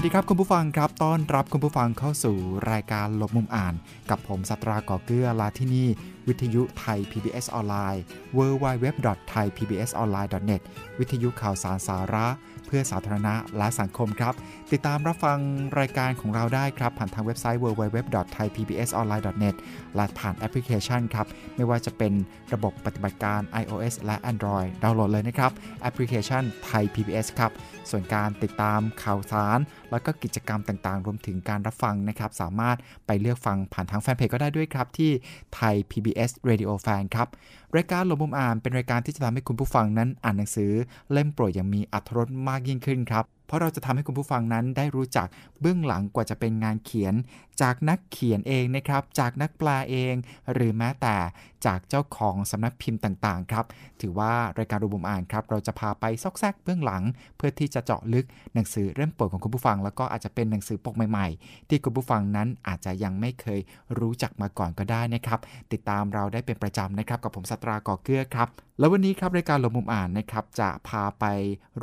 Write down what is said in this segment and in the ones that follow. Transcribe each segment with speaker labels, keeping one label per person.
Speaker 1: วัสดีครับคุณผู้ฟังครับต้อนรับคุณผู้ฟังเข้าสู่รายการหลบมุมอ่าน กับผมสัตราก่อเกื้อลาที่นี่ วิทยุไทย PBS ออนไลน์ www.thaipbsonline.net วิทยุข่าวสารสาระ เพื่อสาธารณะและสังคมครับ ติดตามรับฟังรายการของเราได้ครับ ผ่านทางเว็บไซต์ www.thaipbsonline.net และผ่านแอปพลิเคชันครับ ไม่ว่าจะเป็นระบบปฏิบัติการ iOS และ Android ดาวน์โหลดเลยนะครับแอปพลิเคชันไทย PBS ครับส่วนการติดตามข่าวสาร แล้วก็กิจกรรมต่างๆ รวมถึงการรับฟังนะครับสามารถไปเลือกฟังผ่านทางแฟนเพจก็ได้ด้วยครับ ที่ไทย PBS Radio Fan ครับ รายการหลบมุมอ่านเป็นรายการที่จะทำให้คุณผู้ฟังนั้นอ่านหนังสือ เล่มโปรดอย่างมีอรรถรสมากยิ่งขึ้นครับเพราะเราจะทำให้คุณผู้ฟังนั้นได้รู้จักเบื้องหลังกว่าจะเป็นงานเขียน จากนักเขียนเองนะครับ จากนักแปลเอง หรือแม้แต่จากเจ้าของสำนักพิมพ์ต่างๆครับ ถือว่ารายการรูบุมอ่านครับ เราจะพาไปซอกแซกเบื้องหลัง เพื่อที่จะเจาะลึกหนังสือเล่มโปรดของคุณผู้ฟัง แล้วก็อาจจะเป็นหนังสือปกใหม่ๆ ที่คุณผู้ฟังนั้นอาจจะยังไม่เคยรู้จักมาก่อนก็ได้นะครับ ติดตามเราได้เป็นประจำนะครับ กับผมสัตราก่อเกื้อครับ แล้ววันนี้ครับรายการลบมุมอ่านนะครับจะพาไป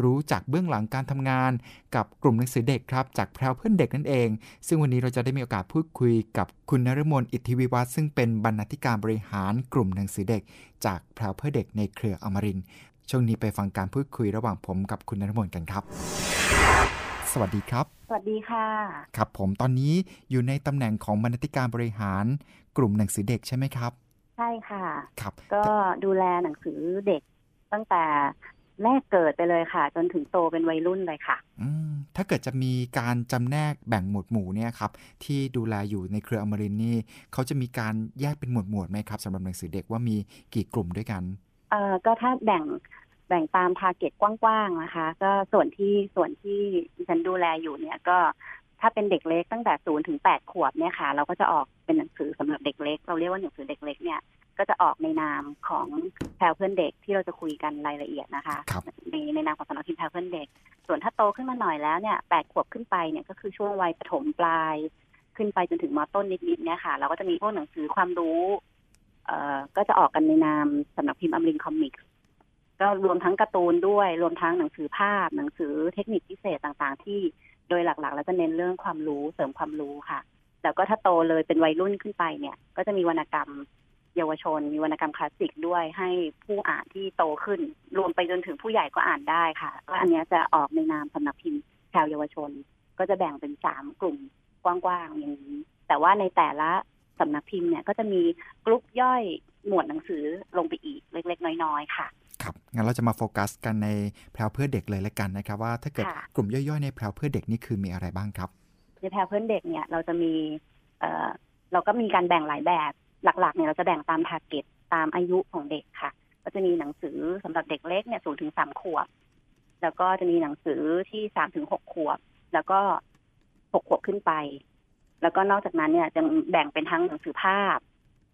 Speaker 1: รู้จักเบื้องหลังการทำงาน กับกลุ่มหนังสือเด็กครับจากแพรวเพื่อนเด็กนั่นเอง ซึ่งวันนี้เราจะได้มีโอกาสพูดคุยกับคุณนรมนอิทธิวิวัฒน์ซึ่งเป็นบรรณาธิการบริหารกลุ่มหนังสือเด็ก จากแพรวเพื่อเด็กในเครืออมรินช่วงนี้ไปฟังการพูดคุยระหว่างผมกับคุณนรมนกันครับ สวัสดีครับ
Speaker 2: สวัสดีค่ะ
Speaker 1: ครับผมตอนนี้อยู่ในตำแหน่งของบรรณาธิการบริหาร กลุ่มหนังสือเด็กใช่ไหมครับ
Speaker 2: ใช่ค่ะ
Speaker 1: ครับ
Speaker 2: ก็ดูแลหนังสือเด็กตั้งแต่ แรกเกิดไปเลยค่ะ จนถึงโตเป็นวัยรุ่นเลยค่ะ
Speaker 1: อืมถ้าเกิดจะมีการจำแนกแบ่งหมวดหมู่เนี่ยครับ ที่ดูแลอยู่ในเครืออมรินนี่เขาจะมีการแยกเป็นหมวดหมวดไหมครับสำหรับหนังสือเด็กว่ามีกี่กลุ่มด้วยกัน
Speaker 2: เอ่อก็ถ้าแบ่งแบ่งตาม target กว้างๆนะคะ ก็ส่วนที่ส่วนที่ฉันดูแลอยู่เนี่ยก็ ถ้าเป็นเด็กเล็กตั้งแต่ศูนย์ถึงแปดขวบเนี่ยค่ะ เราก็จะออกเป็นหนังสือสำหรับเด็กเล็ก เราเรียกว่าหนังสือเด็กเล็กเนี่ยก็จะออกในนามของแพรวเพื่อนเด็กที่เราจะคุยกันรายละเอียดนะคะในในนามของสำนักพิมพ์แพรวเพื่อนเด็ก ส่วนถ้าโตขึ้นมาหน่อยแล้วเนี่ยแปดขวบขึ้นไปเนี่ยก็คือช่วงวัยประถมปลาย ขึ้นไปจนถึงมต้นนิดๆเนี่ยค่ะ เราก็จะมีพวกหนังสือความรู้เอ่อก็จะออกกันในนามสำนักพิมพ์อมรินคอมิกส์ก็รวมทั้งการ์ตูนด้วย รวมทั้งหนังสือภาพ หนังสือเทคนิคพิเศษต่างๆ ที่ โดยหลักๆ แล้วจะเน้นเรื่องความรู้เสริมความรู้ค่ะแต่ก็ถ้าโตเลยเป็นวัยรุ่นขึ้นไปเนี่ย ก็จะมีวรรณกรรมเยาวชน มีวรรณกรรมคลาสสิกด้วยให้ผู้อ่านที่โตขึ้น รวมไปจนถึงผู้ใหญ่ก็อ่านได้ค่ะ ก็อันนี้จะออกในนามสำนักพิมพ์ชาวเยาวชน ก็จะแบ่งเป็นสามกลุ่มกว้างๆอย่างนี้ แต่ว่าในแต่ละสำนักพิมพ์เนี่ยก็จะมีกลุ่มย่อยหมวดหนังสือลงไปอีกเล็ก ๆ น้อย ๆ ค่ะ
Speaker 1: ครับงั้นเราจะมาโฟกัสกันในแพรวเพื่อนเด็กเลยละกันนะครับว่าถ้าเกิดกลุ่มย่อยๆในแพรวเพื่อนเด็กนี่คือมีอะไรบ้างครับ
Speaker 2: ในแพรวเพื่อนเด็กเนี่ยเราจะมีเอ่อเราก็มีการแบ่งหลายแบบหลักๆเนี่ยเราจะแบ่งตาม target ตามอายุของเด็กค่ะ ก็จะมีหนังสือสำหรับเด็กเล็กเนี่ยศูนย์ถึงสามขวบ แล้วก็จะมีหนังสือที่สามถึงหกขวบ แล้วก็หกขวบขึ้นไป แล้วก็นอกจากนั้นเนี่ยจะแบ่งเป็นทั้งหนังสือภาพ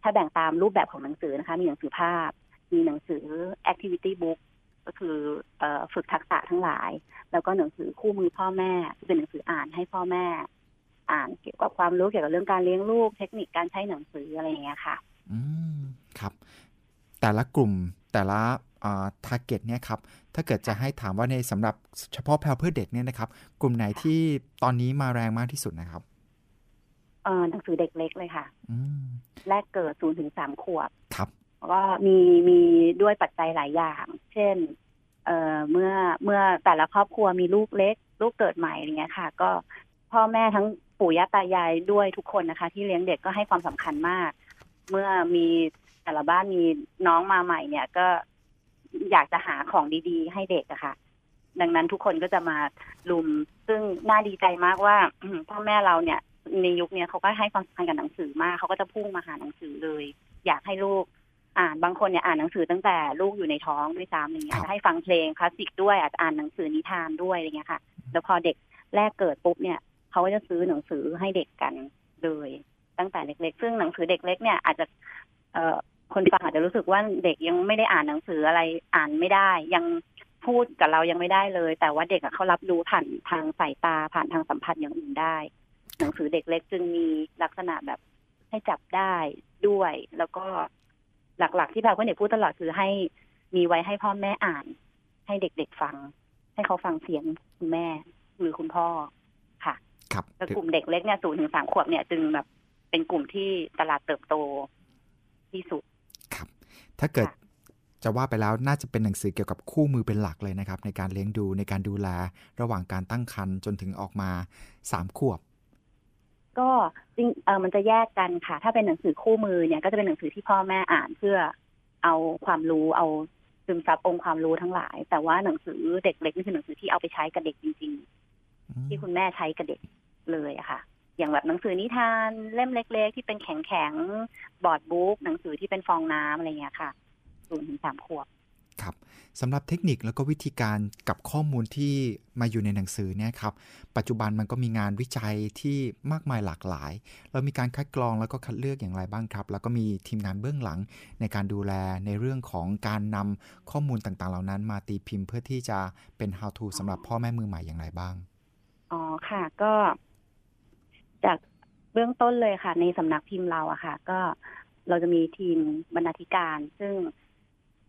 Speaker 2: ถ้าแบ่งตามรูปแบบของหนังสือนะคะ มีหนังสือภาพ มีหนังสือ activity book ก็คืออฝึกทักษะทั้งหลาย แล้วก็หนังสือคู่มือพ่อแม่ที่เป็นหนังสืออ่านให้พ่อแม่ อ่านเกี่ยวกับความรู้เกี่ยวกับเรื่องการเลี้ยงลูก เทคนิคการใช้หนังสืออะไรอย่างเงี้ยค่ะ
Speaker 1: อืมครับ แต่ละกลุ่มแต่ละ target เนี่ยครับ ถ้าเกิดจะให้ถามว่าในสำหรับเฉพาะแพรวเพื่อนเด็กเนี่ยนะครับ กลุ่มไหนที่ตอนนี้มาแรงมากที่สุดนะครับ
Speaker 2: เออหนังสือเด็กเล็กเลยค่ะแรกเกิดศูนย์ถึงสามขวบ
Speaker 1: ครับ
Speaker 2: ก็มีมีด้วยปัจจัยหลายอย่าง เช่น เอ่อเมื่อเมื่อแต่ละครอบครัวมีลูกเล็ก ลูกเกิดใหม่อะไรเงี้ยค่ะ ก็พ่อแม่ทั้งปู่ย่าตายายด้วยทุกคนนะคะ ที่เลี้ยงเด็กก็ให้ความสำคัญมาก เมื่อมีแต่ละบ้านมีน้องมาใหม่เนี่ยก็อยากจะหาของดีๆ ให้เด็กอะค่ะ ดังนั้นทุกคนก็จะมาลุม ซึ่งน่าดีใจมากว่าพ่อแม่เราเนี่ยในยุคนี้เขาก็ให้ความสำคัญกับหนังสือมากเขาก็จะพุ่งมาหาหนังสือเลย อยากให้ลูก อ่านบางคนเนี่ยอ่านหนังสือตั้งแต่ลูกอยู่ในท้องด้วยซ้ำอย่างเงี้ยให้ฟังเพลงคลาสสิกด้วยอาจจะอ่านหนังสือนิทานด้วยอะไรเงี้ยค่ะ แล้วพอเด็กแรกเกิดปุ๊บเนี่ยเขาก็จะซื้อหนังสือให้เด็กกันเลย ตั้งแต่เล็กๆ ซึ่งหนังสือเด็กเล็กเนี่ยอาจจะเอ่อคนฟังอาจจะรู้สึกว่าเด็กยังไม่ได้อ่านหนังสืออะไรอ่านไม่ได้ ยังพูดกับเรายังไม่ได้เลย แต่ว่าเด็กเขารับรู้ผ่านทางสายตาผ่านทางสัมผัสอย่างอื่นได้ หนังสือเด็กเล็กจึงมีลักษณะแบบให้จับได้ด้วย แล้วก็ หลัก ๆ ที่พาเพื่อนเด็กพูดตลอดคือให้มีไว้ให้พ่อแม่อ่าน ให้เด็กๆฟัง ให้เขาฟังเสียงคุณแม่หรือคุณพ่อค่ะ
Speaker 1: ครับ
Speaker 2: แล้วกลุ่มเด็กเล็กเนี่ยศูนย์ถึงสามขวบเนี่ยจึงแบบเป็นกลุ่มที่ตลาดเติบโตที่สุด
Speaker 1: ครับ ถ้าเกิด
Speaker 2: ค่ะ
Speaker 1: จะว่าไปแล้วน่าจะเป็นหนังสือเกี่ยวกับคู่มือเป็นหลักเลยนะครับ ในการเลี้ยงดูในการดูแลระหว่างการตั้งครรภ์จนถึงออกมาสามขวบ
Speaker 2: ก็จริงเออมันจะแยกกันค่ะ ถ้าเป็นหนังสือคู่มือเนี่ย ก็จะเป็นหนังสือที่พ่อแม่อ่านเพื่อเอาความรู้เอาซึมซับองค์ความรู้ทั้งหลาย แต่ว่าหนังสือเด็กเล็กนี่คือหนังสือที่เอาไปใช้กับเด็กจริง ๆ ที่คุณแม่ใช้กับเด็กเลยอะค่ะ อย่างแบบหนังสือนิทานเล่มเล็ก ๆ ที่เป็นแข็งๆบอร์ดบุ๊กหนังสือที่เป็นฟองน้ำอะไรเงี้ยค่ะศูนย์ถึงสามขวบ
Speaker 1: ครับสำหรับเทคนิคแล้วก็วิธีการกับข้อมูลที่มาอยู่ในหนังสือเนี่ยครับปัจจุบันมันก็มีงานวิจัยที่มากมายหลากหลาย เรามีการคัดกรองแล้วก็คัดเลือกอย่างไรบ้างครับ แล้วก็มีทีมงานเบื้องหลังในการดูแลในเรื่องของการนำข้อมูลต่างๆ เหล่านั้น มาตีพิมพ์เพื่อที่จะเป็น how to สำหรับพ่อแม่มือใหม่อย่างไรบ้าง
Speaker 2: อ๋อค่ะก็ จากเบื้องต้นเลยค่ะ ในสำนักพิมพ์เราอะค่ะ ก็เราจะมีทีมบรรณาธิการ ซึ่ง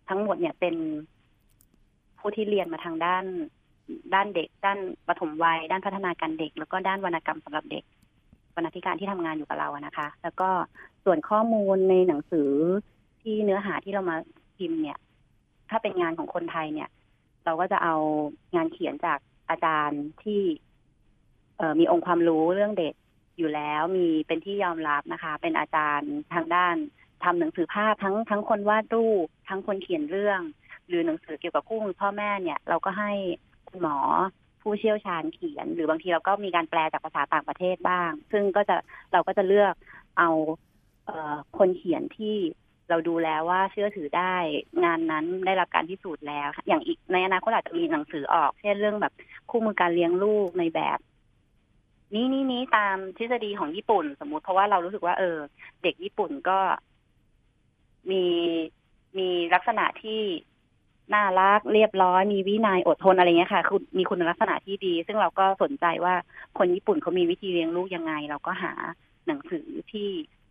Speaker 2: ทั้งหมดเนี่ยเป็นผู้ที่เรียนมาทางด้านด้านเด็ก ด้านปฐมวัย ด้านพัฒนาการเด็ก แล้วก็ด้านวรรณกรรมสำหรับเด็กบรรณาธิการที่ทำงานอยู่กับเราอะนะคะ แล้วก็ส่วนข้อมูลในหนังสือที่เนื้อหาที่เรามาพิมพ์เนี่ย ถ้าเป็นงานของคนไทยเนี่ย เราก็จะเอางานเขียนจากอาจารย์ที่เมีองค์ความรู้เรื่องเด็กอยู่แล้วมีเป็นที่ยอมรับนะคะ เป็นอาจารย์ทางด้าน ทำหนังสือภาพทั้งทั้งคนวาดรูปทั้งคนเขียนเรื่อง หรือหนังสือเกี่ยวกับคู่มือพ่อแม่เนี่ย เราก็ให้คุณหมอผู้เชี่ยวชาญเขียน หรือบางทีเราก็มีการแปลจากภาษาต่างประเทศบ้าง ซึ่งก็จะเราก็จะเลือกเอาเออคนเขียนที่เราดูแล้วว่าเชื่อถือได้งานนั้นได้รับการพิสูจน์แล้ว อย่างอีกในอนาคตอาจจะมีหนังสือออก เช่นเรื่องแบบคู่มือการเลี้ยงลูกในแบบ นี้นี้นี้ตามทฤษฎีของญี่ปุ่น สมมุติเพราะว่าเรารู้สึกว่าเออ เด็กญี่ปุ่นก็ มีมีลักษณะที่น่ารักเรียบร้อย มีวินัยอดทนอะไรเงี้ยค่ะคือมีคุณลักษณะที่ดี ซึ่งเราก็สนใจว่าคนญี่ปุ่นเขามีวิธีเลี้ยงลูกยังไง เราก็หาหนังสือที่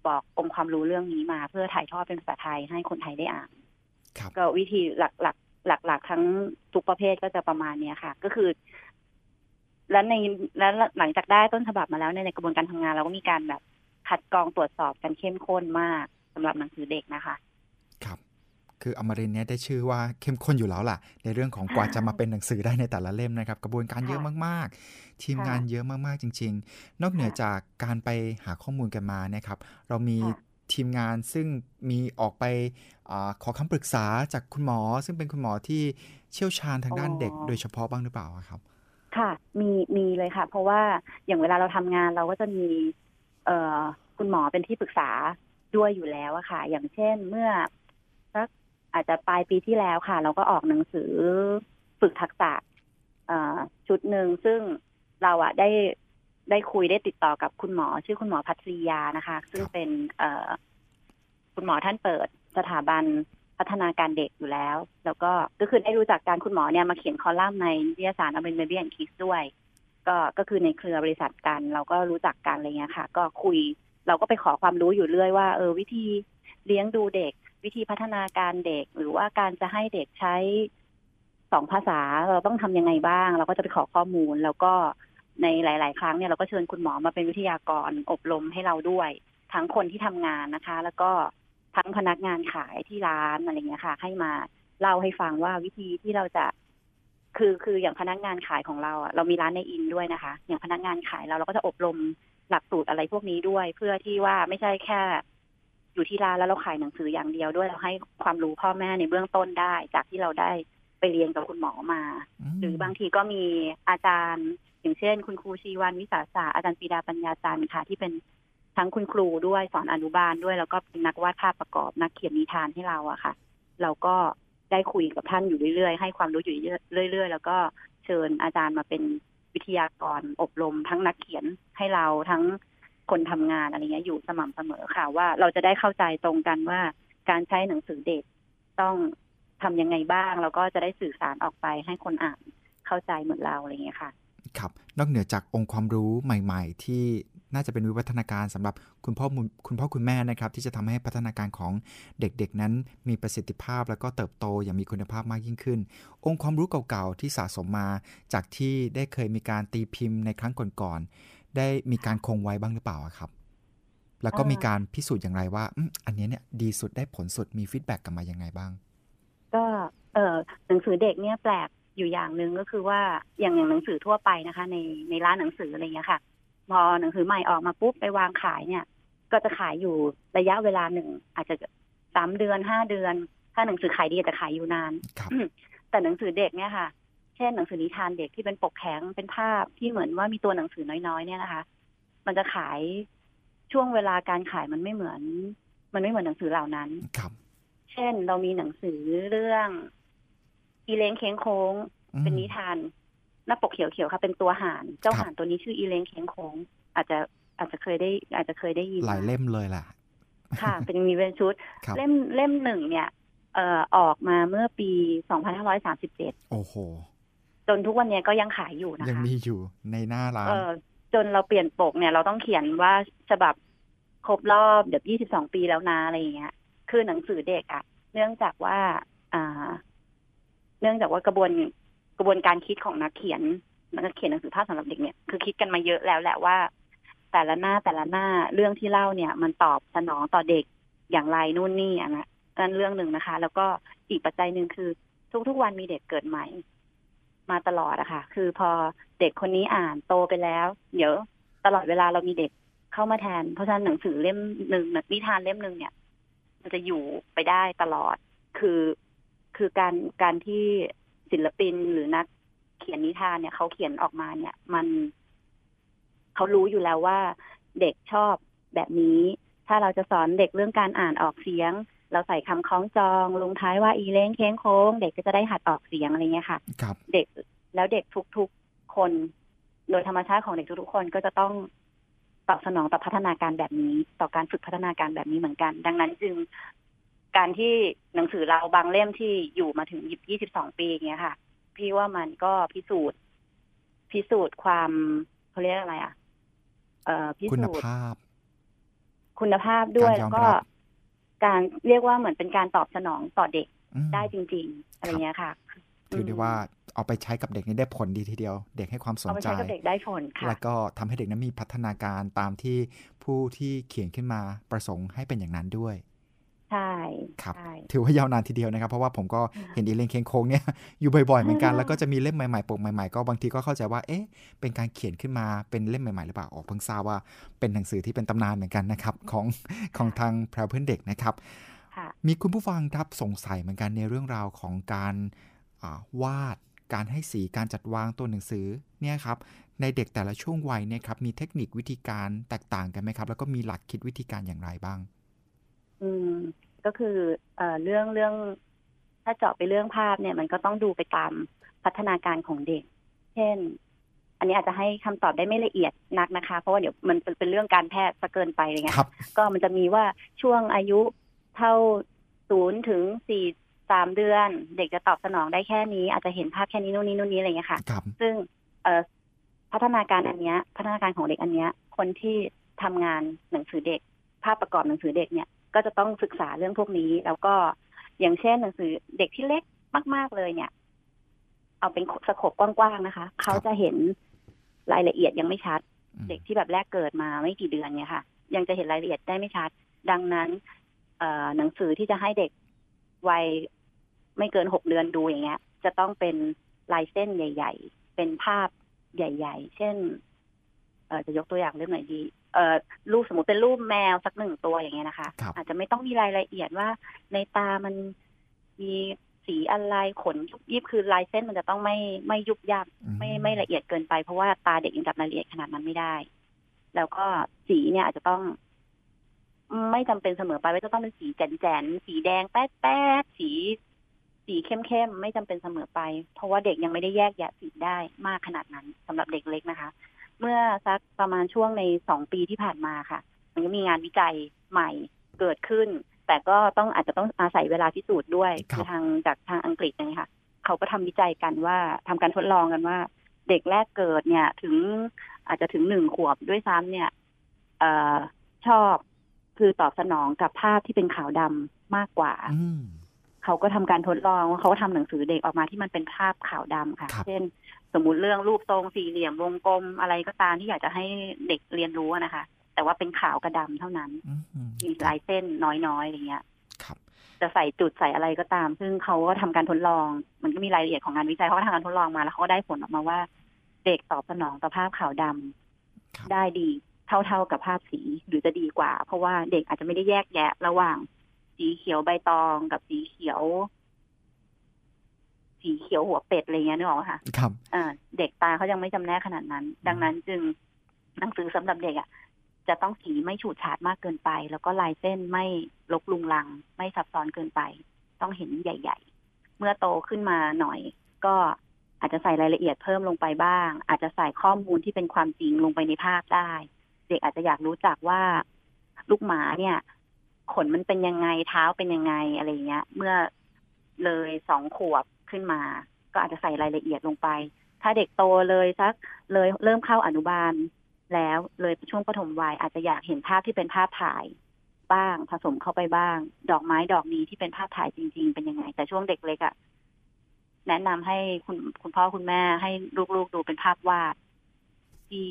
Speaker 2: บอกองค์ความรู้เรื่องนี้มา เพื่อถ่ายทอดเป็นภาษาไทยให้คนไทยได้อ่าน
Speaker 1: ครับ
Speaker 2: ก็วิธีหลักหลักหลักหลักๆทั้งทุกประเภทก็จะประมาณเนี้ยค่ะ ก็คือ แล้วในแล้วหลังจากได้ต้นฉบับมาแล้วในยในกระบวนการทำงาน เราก็มีการแบบคัดกรองตรวจสอบกันเข้มข้นมาก สำหรับหนังสือเด็กนะคะ
Speaker 1: ครับ คืออมรินทร์เนี่ยได้ชื่อว่าเข้มข้นอยู่แล้วล่ะ ในเรื่องของกว่าจะมาเป็นหนังสือได้ในแต่ละเล่มนะครับ กระบวนการเยอะมากๆ ทีมงานเยอะมากๆจริง ๆ นอกเหนือจากการไปหาข้อมูลกันมาเนี่ยครับ เรามี
Speaker 2: ค่ะ
Speaker 1: ทีมงานซึ่งมีออกไปอาขอคำปรึกษาจากคุณหมอ ซึ่งเป็นคุณหมอที่เชี่ยวชาญทางด้านเด็ก โดยเฉพาะบ้างหรือเปล่าอะครับ
Speaker 2: ค่ะ มีมีเลยค่ะ เพราะว่าอย่างเวลาเราทำงานเราก็จะมี เอ่อคุณหมอเป็นที่ปรึกษา ด้วยอยู่แล้วอะค่ะ อย่างเช่นเมื่อสักอาจจะปลายปีที่แล้วค่ะ เราก็ออกหนังสือฝึกทักษะชุดหนึ่งซึ่งเราอะได้ได้คุยได้ติดต่อกับคุณหมอ ชื่อคุณหมอพัทรียานะคะ ซึ่งเป็นเอคุณหมอท่านเปิดสถาบันพัฒนาการเด็กอยู่แล้ว แล้วก็ก็คือได้รู้จักการคุณหมอเนี่ยมาเขียนคอลัมน์ในนิตยสารอเมริกันเบียนคิสด้วย ก็ก็คือในเครือบริษัทกัน เราก็รู้จักกันอะไรเงี้ยค่ะ ก็คุย เราก็ไปขอความรู้อยู่เรื่อยว่า เออวิธีเลี้ยงดูเด็ก วิธีพัฒนาการเด็ก หรือว่าการจะให้เด็กใช้สองภาษาเราต้องทำยังไงบ้าง เราก็จะไปขอข้อมูล แล้วก็ในหลาย ๆ ครั้งเนี่ยเราก็เชิญคุณหมอมาเป็นวิทยากรอบรมให้เราด้วย ทั้งคนที่ทำงานนะคะ แล้วก็ทั้งพนักงานขายที่ร้านอะไรเงี้ยค่ะ ให้มาเล่าให้ฟังว่าวิธีที่เราจะ คือคืออย่างพนักงานขายของเราอะเรามีร้านในอินด้วยนะคะ อย่างพนักงานขายเราเราก็จะอบรม หลักสูตรอะไรพวกนี้ด้วย เพื่อที่ว่าไม่ใช่แค่ อยู่ที่ร้านแล้วเราขายหนังสืออย่างเดียวด้วยเราให้ความรู้พ่อแม่ในเบื้องต้นได้ จากที่เราได้ไปเรียนกับคุณหมอมา หรือบางทีก็มีอาจารย์อย่างเช่น คุณครูชีวันวิสาสาอาจารย์ปีดาปัญญาจันทร์ค่ะ ที่เป็นทั้งคุณครูด้วยสอนอนุบาลด้วยแล้วก็เป็นนักวาดภาพประกอบนักเขียนนิทานให้เราอะค่ะ เราก็ได้คุยกับท่านอยู่เรื่อยๆ ให้ความรู้อยู่เรื่อยๆ แล้วก็เชิญอาจารย์มาเป็น วิทยากรอบรมทั้งนักเขียนให้เราทั้งคนทำงานอะไรเงี้ยอยู่สม่ำเสมอค่ะ ว่าเราจะได้เข้าใจตรงกันว่าการใช้หนังสือเด็กต้องทำยังไงบ้าง แล้วก็จะได้สื่อสารออกไปให้คนอ่านเข้าใจเหมือนเราอะไรเงี้ยค่ะ
Speaker 1: ครับ นอกเหนือจากองค์ความรู้ใหม่ ๆ ที่ น่าจะเป็นวิวัฒนาการสำหรับคุณพ่อคุณพ่อคุณแม่นะครับ ที่จะทำให้พัฒนาการของเด็กๆ นั้นมีประสิทธิภาพแล้วก็เติบโตอย่างมีคุณภาพมากยิ่งขึ้น องค์ความรู้เก่าๆ ที่สะสมมาจากที่ได้เคยมีการตีพิมพ์ในครั้งก่อนๆได้มีการคงไว้บ้างหรือเปล่าครับ แล้วก็มีการพิสูจน์อย่างไรว่าอันนี้เนี่ยดีสุดได้ผลสุดมี feedback กลับมายังไงบ้าง
Speaker 2: ก็เออหนังสือเด็กเนี่ยแปลกอยู่อย่างหนึ่งก็คือว่าอย่างอย่างหนังสือทั่วไปนะคะ ในในร้านหนังสืออะไรเงี้ยค่ะ พอหนังสือใหม่ออกมาปุ๊บไปวางขายเนี่ย ก็จะขายอยู่ระยะเวลาหนึ่ง อาจจะสามเดือนห้าเดือน ถ้าหนังสือขายดีจะขายอยู่นานแต่หนังสือเด็กเนี่ยค่ะ เช่นหนังสือนิทานเด็กที่เป็นปกแข็งเป็นภาพที่เหมือนว่ามีตัวหนังสือน้อยๆ เนี่ยนะคะ มันจะขายช่วงเวลาการขายมันไม่เหมือน มันไม่เหมือนหนังสือเหล่านั้น
Speaker 1: ครับ
Speaker 2: เช่นเรามีหนังสือเรื่องอีเลงเค้งโค้งเป็นนิทาน หน้าปกเขียวๆค่ะเป็นตัวห่านเจ้าห่านตัวนี้ชื่ออีเลงเค้งโค้งอาจจะอาจจะเคยได้ อาจจะเคยได้ยิน
Speaker 1: หลายเล่มเลยล่ะ
Speaker 2: ค่ะ เป็นมีเป็นชุด เล่มเล่มหนึ่งเนี่ย เอ่อออกมาเมื่อปีสองพันห้าร้อยสามสิบเจ็ด
Speaker 1: โอ้โห
Speaker 2: จนทุกวันนี้ก็ยังขายอยู่นะคะ
Speaker 1: ยังมีอยู่ในหน้าร้าน
Speaker 2: เออจนเราเปลี่ยนปกเนี่ยเราต้องเขียนว่าฉบับครบรอบเดี๋ยวยี่สิบสองปีแล้วนะอะไรอย่างเงี้ย คือหนังสือเด็กอะเนื่องจากว่า อ่า เนื่องจากว่ากระบวน กระบวนการคิดของนักเขียนนักเขียนหนังสือภาพสำหรับเด็กเนี่ยคือคิดกันมาเยอะแล้วแหละว่า แต่ละหน้าแต่ละหน้าเรื่องที่เล่าเนี่ย มันตอบสนองต่อเด็กอย่างไรนู่นนี่อะนะนั่นเรื่องหนึ่งนะคะ แล้วก็อีกปัจจัยหนึ่งคือ ทุกๆวันมีเด็กเกิดใหม่ มาตลอดอะคะ่ะ คือพอเด็กคนนี้อ่านโตไปแล้ว เดี๋ยวตลอดเวลาเรามีเด็กเข้ามาแทน เพราะฉะนั้นหนังสือเล่มหนึ่งนิทานเล่มหนึ่งเนี่ย มันจะอยู่ไปได้ตลอดคือคือการการที่ ศิลปินหรือนักเขียนนิทานเนี่ยเขาเขียนออกมาเนี่ย มันเขารู้อยู่แล้วว่า เด็กชอบแบบนี้ ถ้าเราจะสอนเด็กเรื่องการอ่านออกเสียง เราใส่คำคล้องจองลงท้ายว่าอีเล้งเค้งโค้ง เด็กก็จะได้หัดออกเสียงอะไรเงี้ยค่ะเด็กแล้วเด็กทุกๆคน โดยธรรมชาติของเด็กทุกๆคนก็จะต้องตอบสนองต่อพัฒนาการแบบนี้ ต่อการฝึกพัฒนาการแบบนี้เหมือนกัน ดังนั้นจึง การที่หนังสือเราบางเล่มที่อยู่มาถึงยี่สิบสองปีเงี้ยค่ะ พี่ว่ามันก็พิสูจน์ พิสูจน์ความเขาเรียกอะไรอะ เอ่อพิสูจน์คุณภาพด้วยแล้วก็การเรียกว่าเหมือนเป็นการตอบสนองต่อเด็กได้จริง ๆ อะไรเงี้ยค่ะ
Speaker 1: ถือได้ว่าเอาไปใช้กับเด็กนี่ได้ผลดีทีเดียว เด็กให้ความสนใจเอาไปใช้
Speaker 2: กับเด็กได้ผลค่ะแล้
Speaker 1: วก็ทำให้เด็กนั้นมีพัฒนาการตามที่ผู้ที่เขียนขึ้นมาประสงค์ให้เป็นอย่างนั้นด้วย
Speaker 2: ใช่
Speaker 1: ครับถือว่ายาวนานทีเดียวนะครับ เพราะว่าผมก็เห็นอีเลนเคงโค้งเนี่ยอยู่บ่อยๆเหมือนกันแล้วก็จะมีเล่มใหม่ๆปกใหม่ๆก็บางทีก็เข้าใจว่าเอ๊ะเป็นการเขียนขึ้นมาเป็นเล่มใหม่ๆหรือเปล่าออกเพิ่งทราบว่าเป็นหนังสือที่เป็นตำนานเหมือนกันนะครับของของทางแพรเพื่อนเด็กนะครับมีคุณผู้ฟังครับสงสัยเหมือนกันในเรื่องราวของการวาดการให้สีการจัดวางตัวหนังสือเนี่ยครับในเด็กแต่ละช่วงวัยเนี่ยครับมีเทคนิควิธีการแตกต่างกันไหมครับ แล้วก็มีหลักคิดวิธีการอย่างไรบ้าง
Speaker 2: อืม ก็คือเอ่อเรื่องเรื่อง ถ้าเจาะไปเรื่องภาพเนี่ย มันก็ต้องดูไปตามพัฒนาการของเด็ก เช่น อันนี้อาจจะให้คำตอบได้ไม่ละเอียดนักนะคะ เพราะว่าเดี๋ยวมันเป็นเรื่องการแพทย์ซะเกินไปอะไรเงี้ยก็มันจะมีว่าช่วงอายุเท่าศูนย์ถึงสี่สามเดือน เด็กจะตอบสนองได้แค่นี้ อาจจะเห็นภาพแค่นี้นู่นนี้นู่นนี้อะไรเงี้ยค่ะ ซึ่งเอ่อพัฒนาการอันเนี้ย พัฒนาการของเด็กอันเนี้ย คนที่ทำงานหนังสือเด็ก ภาพประกอบหนังสือเด็กเนี่ย ก็จะต้องศึกษาเรื่องพวกนี้ แล้วก็อย่างเช่นหนังสือเด็กที่เล็กมาก ๆเลยเนี่ย เอาเป็นสโคปกว้างๆนะคะ เขาจะเห็นรายละเอียดยังไม่ชัด เด็กที่แบบแรกเกิดมาไม่กี่เดือนเนี่ยค่ะ ยังจะเห็นรายละเอียดได้ไม่ชัด ดังนั้นหนังสือที่จะให้เด็กวัยไม่เกินหกเดือนดูอย่างเงี้ย จะต้องเป็นลายเส้นใหญ่ ๆ เป็นภาพใหญ่ ๆ เช่น จะยกตัวอย่างเรื่องไหนดีเอ่อรูปสมมติเป็นรูปแมวสักหนึ่งตัวอย่างเงี้ยนะคะ อาจจะไม่ต้องมีรายละเอียดว่าในตามันมีสีอะไรขนยุบยิบคือลายเส้นมันจะต้องไม่ไม่ยุบยับไม่ไม่ละเอียดเกินไปเพราะว่าตาเด็กยังจับรายละเอียดขนาดนั้นไม่ได้ แล้วก็สีเนี่ยอาจจะต้อง ไม่จำเป็นเสมอไปว่าจะต้องเป็นสีแจนๆสีแดงแป๊ดแป๊ดสี สีเข้มๆไม่จำเป็นเสมอไป เพราะว่าเด็กยังไม่ได้แยกแยะสีได้มากขนาดนั้นสำหรับเด็กเล็กนะคะ เมื่อสักประมาณช่วงในสองปีที่ผ่านมาค่ะ มันก็มีงานวิจัยใหม่เกิดขึ้น แต่ก็ต้องอาจจะต้องอาศัยเวลาพิสูจน์ด้วยคือทางจากทางอังกฤษนะคะเขาก็ทำวิจัยกันว่าทำการทดลองกันว่า เด็กแรกเกิดเนี่ยถึงอาจจะถึงหนึ่งขวบด้วยซ้ำเนี่ยอชอบคือตอบสนองกับภาพที่เป็นขาวดำมากกว่า เขาก็ทำการทดลองเขาทำหนังสือเด็กออกมาที่มันเป็นภาพขาวดำค่ะ เช่น สมมุติเรื่องรูปทรงสี่เหลี่ยมวงกลมอะไรก็ตามที่อยากจะให้เด็กเรียนรู้นะคะ แต่ว่าเป็นขาวกระดำเท่านั้นมีลายเส้นน้อยๆอะไรเงี้ยจะใส่จุดใส่อะไรก็ตาม ซึ่งเขาก็ทำการทดลอง มันก็มีรายละเอียดของงานวิจัยเขาก็ทำการทดลองมาแล้วเขาก็ได้ผลออกมาว่า เด็กตอบสนองต่อภาพขาวดำได้ดีเท่าๆกับภาพสีหรือจะดีกว่า เพราะว่าเด็กอาจจะไม่ได้แยกแยะระหว่าง สีเขียวใบตองกับสีเขียว สีเขียวหัวเป็ดอะไรเงี้ยนึกออกไหมคะ
Speaker 1: ครับ
Speaker 2: อ่าเด็กตาเขายังไม่จำแนกขนาดนั้น ดังนั้นจึงหนังสือสำหรับเด็กอะ จะต้องสีไม่ฉูดฉาดมากเกินไป แล้วก็ลายเส้นไม่ลกลุงลัง ไม่ซับซ้อนเกินไป ต้องเห็นใหญ่ ๆ เมื่อโตขึ้นมาหน่อย ก็อาจจะใส่รายละเอียดเพิ่มลงไปบ้าง อาจจะใส่ข้อมูลที่เป็นความจริงลงไปในภาพได้ เด็กอาจจะอยากรู้จักว่าลูกหมาเนี่ย ขนมันเป็นยังไงเท้าเป็นยังไงอะไรเงี้ย เมื่อเลยสองขวบขึ้นมา ก็อาจจะใส่รายละเอียดลงไป ถ้าเด็กโตเลยสักเลยเริ่มเข้าอนุบาลแล้วเลยช่วงปฐมวัยอาจจะอยากเห็นภาพที่เป็นภาพถ่ายบ้างผสมเข้าไปบ้าง ดอกไม้ดอกนี้ที่เป็นภาพถ่ายจริง ๆ เป็นยังไง แต่ช่วงเด็กเล็กอะ่ะแนะนำให้คุณคุณพ่อคุณแม่ให้ลูกๆดูเป็นภาพวาดที่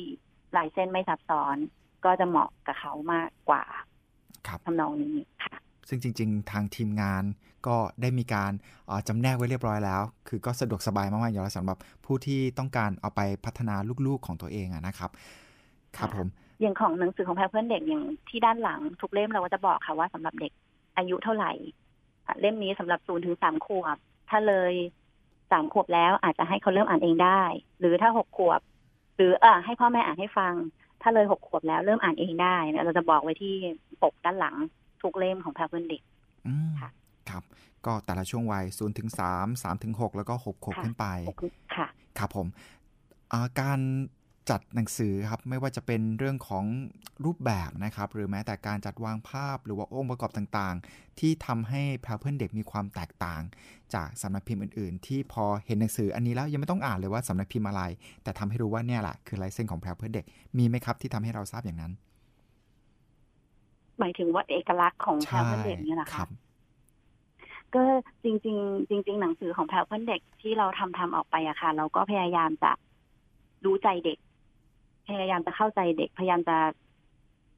Speaker 2: ลายเส้นไม่ซับซ้อนก็จะเหมาะกับเขามากกว่า ทำนองนี้ค่ะ
Speaker 1: ซึ่งจริง ๆ ทางทีมงานก็ได้มีการจำแนกไว้เรียบร้อยแล้ว คือก็สะดวกสบายมากๆอยู่แล้วสำหรับผู้ที่ต้องการเอาไปพัฒนาลูกๆของตัวเองนะครับ ครับผม
Speaker 2: อย่างของหนังสือของแพรเพื่อนเด็กอย่างที่ด้านหลังทุกเล่มเราก็จะบอกค่ะว่าสำหรับเด็กอายุเท่าไหร่ เล่มนี้สำหรับศูนย์ถึงสามขวบ ถ้าเลยสามขวบแล้วอาจจะให้เขาเริ่มอ่านเองได้ หรือถ้าหกขวบ หรือเออให้พ่อแม่อ่านให้ฟัง ถ้าเลยหกขวบแล้วเริ่มอ่านเองได้เราจะบอกไว้ที่ปกด้านหลังทุกเล่มของแพรเพื่อนเด็ก
Speaker 1: ค่ะครับก็แต่ละช่วงวัย0ถึง3 3ถึง6แล้วก็6ขวบขึ้นไป
Speaker 2: ค่ะ
Speaker 1: ครับผมการ จัดหนังสือครับไม่ว่าจะเป็นเรื่องของรูปแบบนะครับ หรือแม้แต่การจัดวางภาพหรือว่าองค์ประกอบต่างๆ ที่ทำให้แพรเพื่อนเด็กมีความแตกต่าง จากสำนักพิมพ์อื่น ๆ ที่พอเห็นหนังสืออันนี้แล้วยังไม่ต้องอ่านเลยว่าสำนักพิมพ์อะไร แต่ทำให้รู้ว่าเนี่ยแหละคือลายเส้นของแพรเพื่อนเด็กมีไหมครับที่ทำให้เราทราบอย่างนั้น
Speaker 2: หมายถึงว่าเอกลักษณ์ของแพรเพื่อนเด็กเนี่ยนะคะก็จริง ๆ จริง ๆ หนังสือของแพรเพื่อนเด็กที่เราทำทำออกไปอะค่ะ เราก็พยายามจะรู้ใจเด็ก พยายามจะเข้าใจเด็กพยายามจะ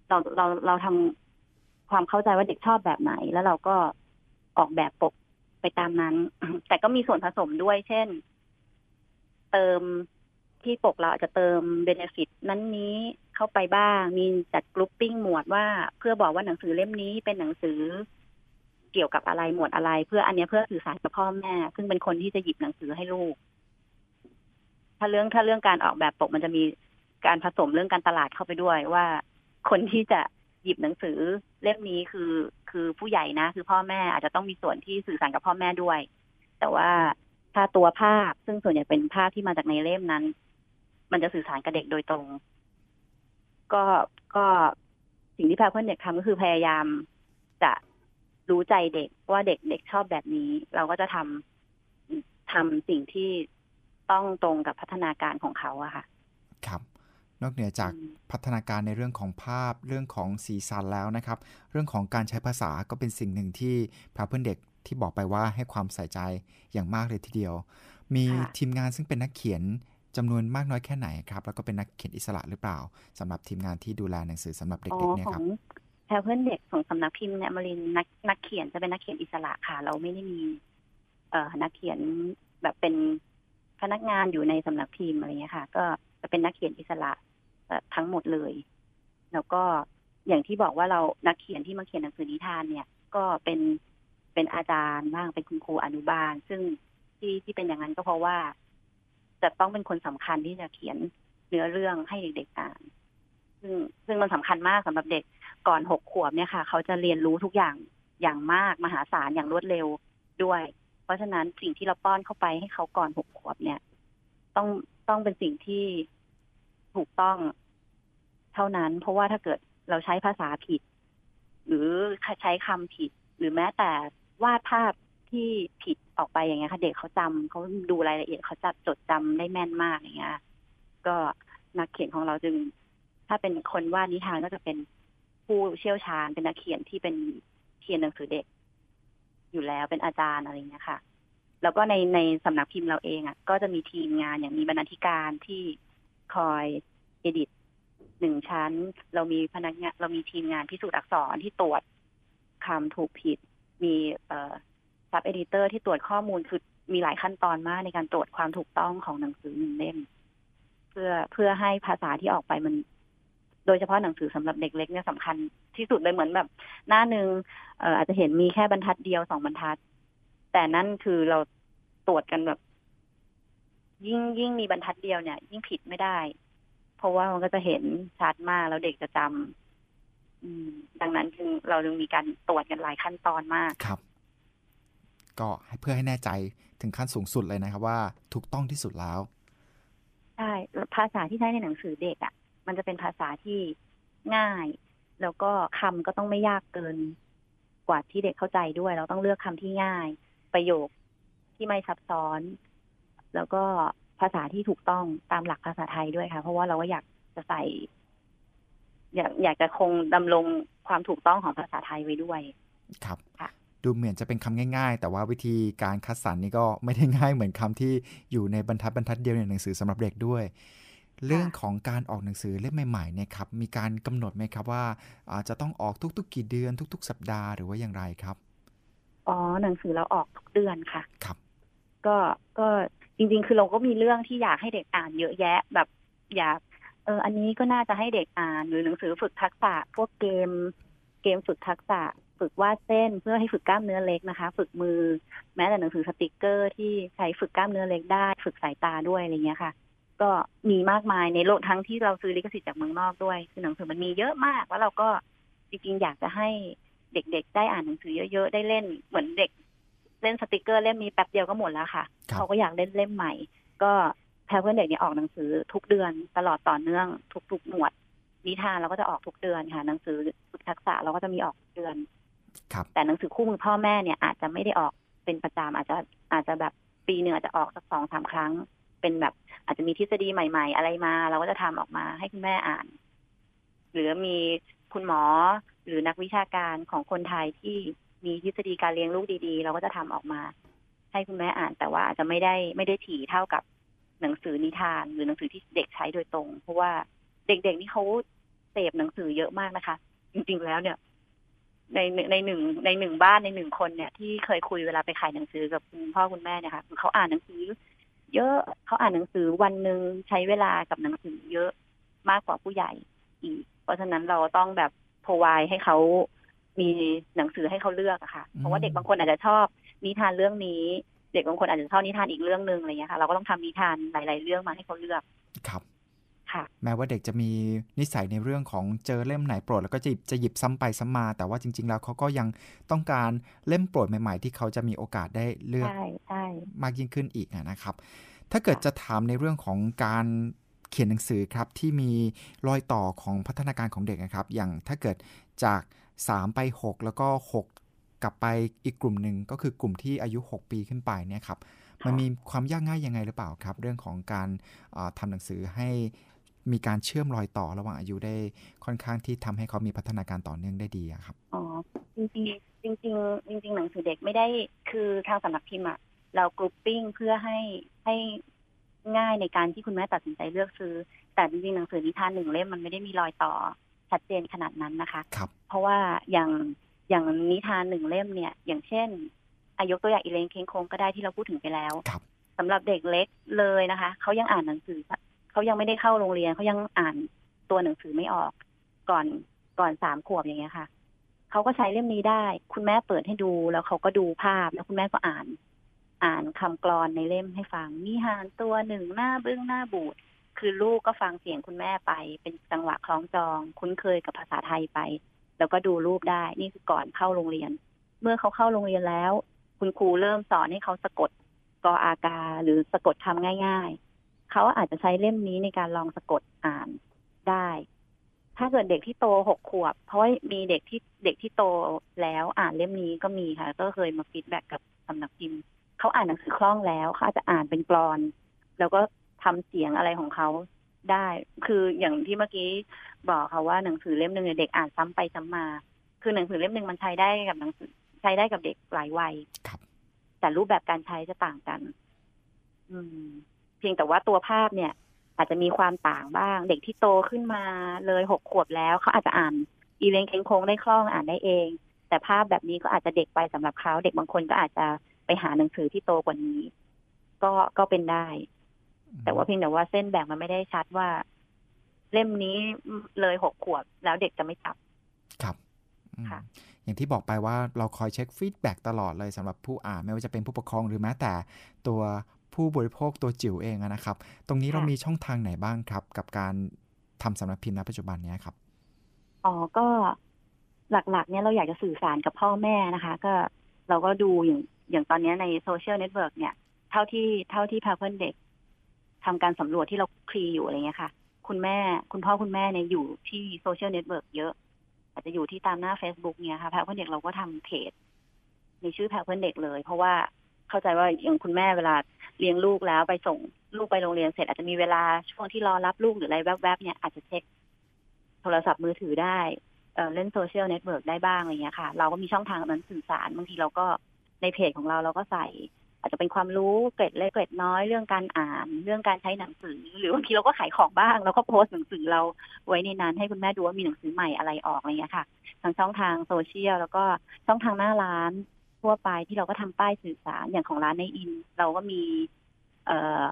Speaker 2: เราเราเราทำความเข้าใจว่าเด็กชอบแบบไหน แล้วเราก็ออกแบบปกไปตามนั้น แต่ก็มีส่วนผสมด้วย เช่น เติมที่ปกเราอาจจะเติม benefit นั้นนี้เข้าไปบ้าง มีจัด grouping หมวดว่าเพื่อบอกว่าหนังสือเล่มนี้เป็นหนังสือเกี่ยวกับอะไรหมวดอะไร เพื่ออันนี้เพื่อสื่อสารกับพ่อแม่ ซึ่งเป็นคนที่จะหยิบหนังสือให้ลูก ถ้าเรื่องถ้าเรื่องการออกแบบปกมันจะมี การผสมเรื่องการตลาดเข้าไปด้วยว่า คนที่จะหยิบหนังสือเล่มนี้คือคือผู้ใหญ่นะ คือพ่อแม่อาจจะต้องมีส่วนที่สื่อสารกับพ่อแม่ด้วย แต่ว่าถ้าตัวภาพซึ่งส่วนใหญ่เป็นภาพที่มาจากในเล่มนั้น มันจะสื่อสารกับเด็กโดยตรง ก็ก็สิ่งที่พาเพื่อนเด็กทำก็คือพยายามจะรู้ใจเด็กว่าเด็กเด็กชอบแบบนี้ เราก็จะทำทำสิ่งที่ต้องตรงกับพัฒนาการของเขาอะค่ะ
Speaker 1: ครับ นอกเหนือจากพัฒนาการในเรื่องของภาพเรื่องของสีสันแล้วนะครับ เรื่องของการใช้ภาษาก็เป็นสิ่งหนึ่งที่พาเพื่อนเด็กที่บอกไปว่าให้ความใส่ใจอย่างมากเลยทีเดียว มีทีมงานซึ่งเป็นนักเขียนจำนวนมากน้อยแค่ไหนครับ แล้วก็เป็นนักเขียนอิสระหรือเปล่าสำหรับทีมงานที่ดูแลหนังสือสำหรับเด็กๆเนี่ยครับ
Speaker 2: แพรเพื่อนเด็กของสำนักพิมพ์เนี่ยมารินนักนักเขียนจะเป็นนักเขียนอิสระค่ะ เราไม่ได้มี เอ่อนักเขียนแบบเป็นพนักงานอยู่ในสำนักพิมพ์อะไรเงี้ยค่ะ ก็จะเป็นนักเขียนอิสระ ทั้งหมดเลย แล้วก็อย่างที่บอกว่าเรานักเขียนที่มาเขียนหนังสือนิทานเนี่ย ก็เป็นเป็นอาจารย์บ้างเป็นคุณครูอนุบาล ซึ่งที่ที่เป็นอย่างนั้นก็เพราะว่า จะต้องเป็นคนสำคัญที่จะเขียนเนื้อเรื่องให้เด็กๆอ่าน ซึ่งซึ่งมันสำคัญมากสำหรับเด็กก่อนหกขวบเนี่ยค่ะ เขาจะเรียนรู้ทุกอย่างอย่างมากมหาศาลอย่างรวดเร็วด้วย เพราะฉะนั้นสิ่งที่เราป้อนเข้าไปให้เขาก่อนหกขวบเนี่ย ต้องต้องเป็นสิ่งที่ ถูกต้องเท่านั้น เพราะว่าถ้าเกิดเราใช้ภาษาผิด หรือใช้คำผิด หรือแม้แต่วาดภาพที่ผิดออกไปอย่างเงี้ยค่ะ เด็กเขาจำเขาดูรายละเอียดเขาจะจดจำได้แม่นมากอย่างเงี้ย ก็นักเขียนของเราจึง ถ้าเป็นคนวาดนิทานก็จะเป็นผู้เชี่ยวชาญเป็นนักเขียนที่เป็นเขียนหนังสือเด็ก อยู่แล้วเป็นอาจารย์อะไรเงี้ยค่ะ แล้วก็ในในสำนักพิมพ์เราเองอะ ก็จะมีทีมงานอย่างมีบรรณาธิการที่ คอยเอดิตหนึ่งชั้น เรามีพนักงานเรามีทีมงานพิสูจน์อักษรที่ตรวจคำถูกผิด มีเอ่อซับเอดิเตอร์ที่ตรวจข้อมูลคือมีหลายขั้นตอนมากในการตรวจความถูกต้องของหนังสือหนึ่งเล่มเพื่อเพื่อให้ภาษาที่ออกไปมัน โดยเฉพาะหนังสือสำหรับเด็กเล็กเนี่ยสำคัญที่สุดเลยเหมือนแบบ หน้าหนึ่งเอ่ออาจจะเห็นมีแค่บรรทัดเดียวสองบรรทัด แต่นั่นคือเราตรวจกันแบบ ยิ่งยิ่งมีบรรทัดเดียวเนี่ย ยิ่งผิดไม่ได้ เพราะว่ามันก็จะเห็นชัดมากแล้วเด็กจะจำอืม ดังนั้นจึงเราจึงมีการตรวจกันหลายขั้นตอนมาก
Speaker 1: ครับ ก็เพื่อให้แน่ใจถึงขั้นสูงสุดเลยนะครับ ว่าถูกต้องที่สุดแล้ว
Speaker 2: ใช่ภาษาที่ใช้ในหนังสือเด็กอะ่ะ มันจะเป็นภาษาที่ง่าย แล้วก็คำก็ต้องไม่ยากเกิน กว่าที่เด็กเข้าใจด้วย เราต้องเลือกคำที่ง่าย ประโยคที่ไม่ซับซ้อน แล้วก็ภาษาที่ถูกต้องตามหลักภาษาไทยด้วยค่ะ เพราะว่าเราก็อยากจะใส่ อยากอยากจะคงดำรงความถูกต้องของภาษาไทยไว้ด้วย
Speaker 1: ครับ
Speaker 2: ค่ะ
Speaker 1: ดูเหมือนจะเป็นคำง่าย ๆ แต่ว่าวิธีการคัดสรรนี่ก็ไม่ได้ง่ายเหมือนคำที่อยู่ในบรรทัดบรรทัดเดียวในหนังสือสำหรับเด็กด้วย เรื่องของการออกหนังสือเล่มใหม่ๆเนี่ยครับ มีการกำหนดไหมครับว่าอาจะต้องออกทุกๆ กี่เดือนทุก ๆ สัปดาห์หรือว่าอย่างไรครับ
Speaker 2: อ๋อหนังสือเราออกทุกเดือนค่ะ
Speaker 1: ครับ
Speaker 2: ก็ก็ จริง ๆ คือเราก็มีเรื่องที่อยากให้เด็กอ่านเยอะแยะ แบบอยากเอออันนี้ก็น่าจะให้เด็กอ่านหรือหนังสือฝึกทักษะ พวกเกม เกมฝึกทักษะ ฝึกวาดเส้นเพื่อให้ฝึกกล้ามเนื้อเล็กนะคะ ฝึกมือ แม้แต่หนังสือสติกเกอร์ที่ใช้ฝึกกล้ามเนื้อเล็กได้ ฝึกสายตาด้วยอะไรเงี้ยค่ะ ก็มีมากมายในโลกทั้งที่เราซื้อลิขสิทธิ์จากเมืองนอกด้วยคือหนังสือมันมีเยอะมากแล้วเราก็จริงๆอยากจะให้เด็กๆ ได้อ่านหนังสือเยอะๆ ได้เล่นเหมือนเด็ก เล่นสติกเกอร์เล่มนี้แป๊บเดียวก็หมดแล้วค่ะ
Speaker 1: ครับ
Speaker 2: เขาก็อยากเล่นเล่มใหม่ ก็แพรเพื่อนเด็กเนี่ยออกหนังสือทุกเดือนตลอดต่อเนื่องทุกๆหมวดนิทานเราก็จะออกทุกเดือนค่ะ หนังสือฝึกทักษะเราก็จะมีออกทุกเดือน
Speaker 1: ครับ
Speaker 2: แต่หนังสือคู่มือพ่อแม่เนี่ยอาจจะไม่ได้ออกเป็นประจำอาจจะอาจจะแบบปีหนึ่งอาจจะออกสักสองสามครั้ง เป็นแบบ อาจจะมีทฤษฎีใหม่ ๆ อะไรมา เราก็จะทำออกมาให้คุณแม่อ่าน หรือมีคุณหมอหรือนักวิชาการของคนไทยที่ มีทฤษฎีการเลี้ยงลูกดีๆ เราก็จะทำออกมา ให้คุณแม่อ่าน แต่ว่าอาจจะไม่ได้ไม่ได้ถี่เท่ากับหนังสือนิทาน หรือหนังสือที่เด็กใช้โดยตรง เพราะว่าเด็กๆนี่เขาเสพหนังสือเยอะมากนะคะ จริงๆแล้วเนี่ย ในในหนึ่งในหนึ่งบ้านในหนึ่งคนเนี่ย ที่เคยคุยเวลาไปขายหนังสือกับคุณพ่อคุณแม่เนี่ยค่ะเขาอ่านหนังสือ เยอะเขาอ่านหนังสือวันหนึ่งใช้เวลากับหนังสือเยอะมากกว่าผู้ใหญ่อีก เพราะฉะนั้นเราต้องแบบพรวายให้เขา มีหนังสือให้เขาเลือกอะค่ะ เพราะว่าเด็กบางคนอาจจะชอบนิทานเรื่องนี้ เด็กบางคนอาจจะชอบนิทานอีกเรื่องหนึ่งอะไรเงี้ยค่ะ เราก็ต้องทำนิทานหลาย ๆ เรื่องมาให้เขาเลือก
Speaker 1: ครับ
Speaker 2: ค่ะ
Speaker 1: แม้ว่าเด็กจะมีนิสัยในเรื่องของเจอเล่มไหนโปรด แล้วก็จะหยิบจะหยิบซ้ำไปซ้ำมา แต่ว่าจริง ๆ แล้วเขาก็ยังต้องการเล่มโปรดใหม่ ๆ ที่เขาจะมีโอกาสได้เลือก
Speaker 2: ใช่ใช่
Speaker 1: มากยิ่งขึ้นอีกอะนะครับ ถ้าเกิดจะถามในเรื่องของการเขียนหนังสือครับที่มีรอยต่อของพัฒนาการของเด็กนะครับ อย่างถ้าเกิดจาก 3 ไป 6 แล้วก็ 6 กลับไปอีกกลุ่มหนึ่งก็คือกลุ่มที่อายุ 6 ปีขึ้นไปเนี่ยครับมันมีความยากง่ายยังไงหรือเปล่าครับ เรื่องของการเอ่อทำหนังสือให้มีการเชื่อมรอยต่อระหว่างอายุได้ค่อนข้างที่ทำให้เขามีพัฒนาการต่อเนื่องได้ดีอะครับ
Speaker 2: อ๋อจริงๆจริงๆจริงๆหนังสือเด็กไม่ได้คือทางสำนักพิมพ์อะเรากรุ๊ปปิ้งเพื่อให้ให้ง่ายในการที่คุณแม่ตัดสินใจเลือกซื้อ แต่จริงๆหนังสือนิทานหนึ่งเล่มมันไม่ได้มีรอยต่อ ชัดเจนขนาดนั้นนะคะ
Speaker 1: ครับ
Speaker 2: เพราะว่าอย่างอย่างนิทานหนึ่งเล่มเนี่ย อย่างเช่น อายกตัวอย่างอีเลนเคงโคงก็ได้ที่เราพูดถึงไปแล้ว
Speaker 1: ครับ
Speaker 2: สำหรับเด็กเล็กเลยนะคะเขายังอ่านหนังสือเขายังไม่ได้เข้าโรงเรียนเขายังอ่านตัวหนังสือไม่ออก ก่อนก่อนสามขวบอย่างเงี้ยค่ะเขาก็ใช้เล่มนี้ได้ คุณแม่เปิดให้ดูแล้วเขาก็ดูภาพแล้วคุณแม่ก็อ่าน อ่านคำกรอนในเล่มให้ฟังมีหานตัวหนึ่งหน้าบึ้งหน้าบูด คือลูกก็ฟังเสียงคุณแม่ไป เป็นจังหวะคล้องจอง คุ้นเคยกับภาษาไทยไป แล้วก็ดูรูปได้นี่คือก่อนเข้าโรงเรียน เมื่อเขาเข้าโรงเรียนแล้ว คุณครูเริ่มสอนให้เขาสะกดกออากา หรือสะกดคำง่าย ๆ เขาอาจจะใช้เล่มนี้ในการลองสะกดอ่านได้ ถ้าเกิดเด็กที่โตหกขวบ เพราะมีเด็กที่เด็กที่โตแล้วอ่านเล่มนี้ก็มีค่ะ ก็เคยมา feedback กับสำนักพิมพ์เขาอ่านหนังสือคล่องแล้วเขาอาจจะอ่านเป็นกรอน แล้วก็ ทำเสียงอะไรของเขาได้ คืออย่างที่เมื่อกี้บอกค่ะว่าหนังสือเล่มหนึ่งเด็กอ่านซ้ำไปซ้ำมา คือหนังสือเล่มหนึ่งมันใช้ได้กับหนังสือใช้ได้กับเด็กหลายวัย
Speaker 1: ครับ
Speaker 2: แต่รูปแบบการใช้จะต่างกัน อืม เพียงแต่ว่าตัวภาพเนี่ย อาจจะมีความต่างบ้าง เด็กที่โตขึ้นมาเลยหกขวบแล้วเขาอาจจะอ่าน อีเลนเค้งโค้งได้คล่องอ่านได้เอง แต่ภาพแบบนี้ก็อาจจะเด็กไปสำหรับเขาเด็กบางคนก็อาจจะไปหาหนังสือที่โตกว่านี้ ก็ก็เป็นได้ แต่ว่าเพียงแต่ว่าเส้นแบ่งมันไม่ได้ชัดว่า เล่มนี้เลยหกขวบแล้วเด็กจะไม่จับ
Speaker 1: ครับอืม
Speaker 2: ค่ะ
Speaker 1: อย่างที่บอกไปว่าเราคอยเช็คฟีดแบ็กตลอดเลยสำหรับผู้อ่านไม่ว่าจะเป็นผู้ปกครองหรือแม้แต่ตัวผู้บริโภคตัวจิ๋วเองอะนะครับ ตรงนี้เรา
Speaker 2: ค่ะ
Speaker 1: มีช่องทางไหนบ้างครับ กับการทำสำนักพิมพ์ณปัจจุบันเนี้ยครับ
Speaker 2: อ๋อก็หลักๆ เนี่ยเราอยากจะสื่อสารกับพ่อแม่นะคะ ก็เราก็ดูอย่างอย่างตอนเนี้ยใน social network เนี่ย เท่าที่เท่าที่แพรวเพื่อนเด็ก ทำการสำรวจที่เราคลุกคลีอยู่อะไรเงี้ยค่ะ คุณแม่คุณพ่อคุณแม่เนี่ยอยู่ที่ social network เยอะ อาจจะอยู่ที่ตามหน้า Facebook เนี่ยค่ะแพรวเพื่อนเด็กเราก็ทำเพจในชื่อแพรวเพื่อนเด็กเลย เพราะว่าเข้าใจว่าอย่างคุณแม่เวลาเลี้ยงลูกแล้วไปส่งลูกไปโรงเรียนเสร็จอาจจะมีเวลาช่วงที่รอรับลูกหรืออะไรแวบๆเนี่ยอาจจะเช็คโทรศัพท์มือถือได้เล่น social network ได้บ้างอะไรเงี้ยค่ะ เราก็มีช่องทางนั้นสื่อสารบางทีเราก็ในเพจของเราเราก็ใส่ อาจจะเป็นความรู้เกร็ดเล็กเกร็ดน้อยเรื่องการอ่าน เรื่องการใช้หนังสือ หรือบางทีเราก็ขายของบ้างเราก็โพสต์หนังสือเราไว้ในนั้นให้คุณแม่ดูว่ามีหนังสือใหม่อะไรออกอะไรเงี้ยค่ะทางช่องทางโซเชียลแล้วก็ช่องทางหน้าร้านทั่วไปที่เราก็ทำป้ายสื่อสารอย่างของร้านในอิน เราก็มีเอ่อ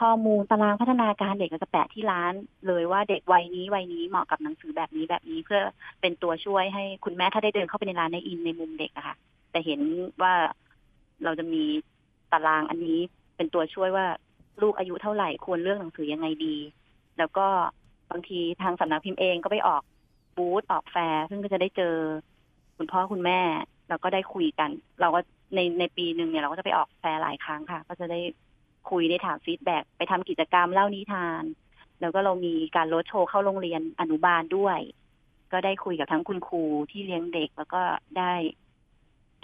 Speaker 2: ข้อมูลตารางพัฒนาการเด็กเราจะแปะที่ร้าน เลยว่าเด็กวัยนี้วัยนี้เหมาะกับหนังสือแบบนี้แบบนี้เพื่อเป็นตัวช่วยให้คุณแม่ถ้าได้เดินเข้าไปในร้านในอินในมุมเด็กอะค่ะ แต่เห็นว่าเราจะมี ตารางอันนี้เป็นตัวช่วยว่าลูกอายุเท่าไหร่ควรเลือกหนังสือยังไงดี แล้วก็บางทีทางสำนักพิมพ์เองก็ไปออกบูธออกแฟร์ซึ่งก็จะได้เจอคุณพ่อคุณแม่ แล้วก็ได้คุยกัน เราก็ในในปีหนึ่งเนี่ยเราก็จะไปออกแฟร์หลายครั้งค่ะ ก็จะได้คุยได้ถาม feedback ไปทำกิจกรรมเล่านิทาน แล้วก็เรามีการโรดโชว์เข้าโรงเรียนอนุบาลด้วย ก็ได้คุยกับทั้งคุณครูที่เลี้ยงเด็ก แล้วก็ได้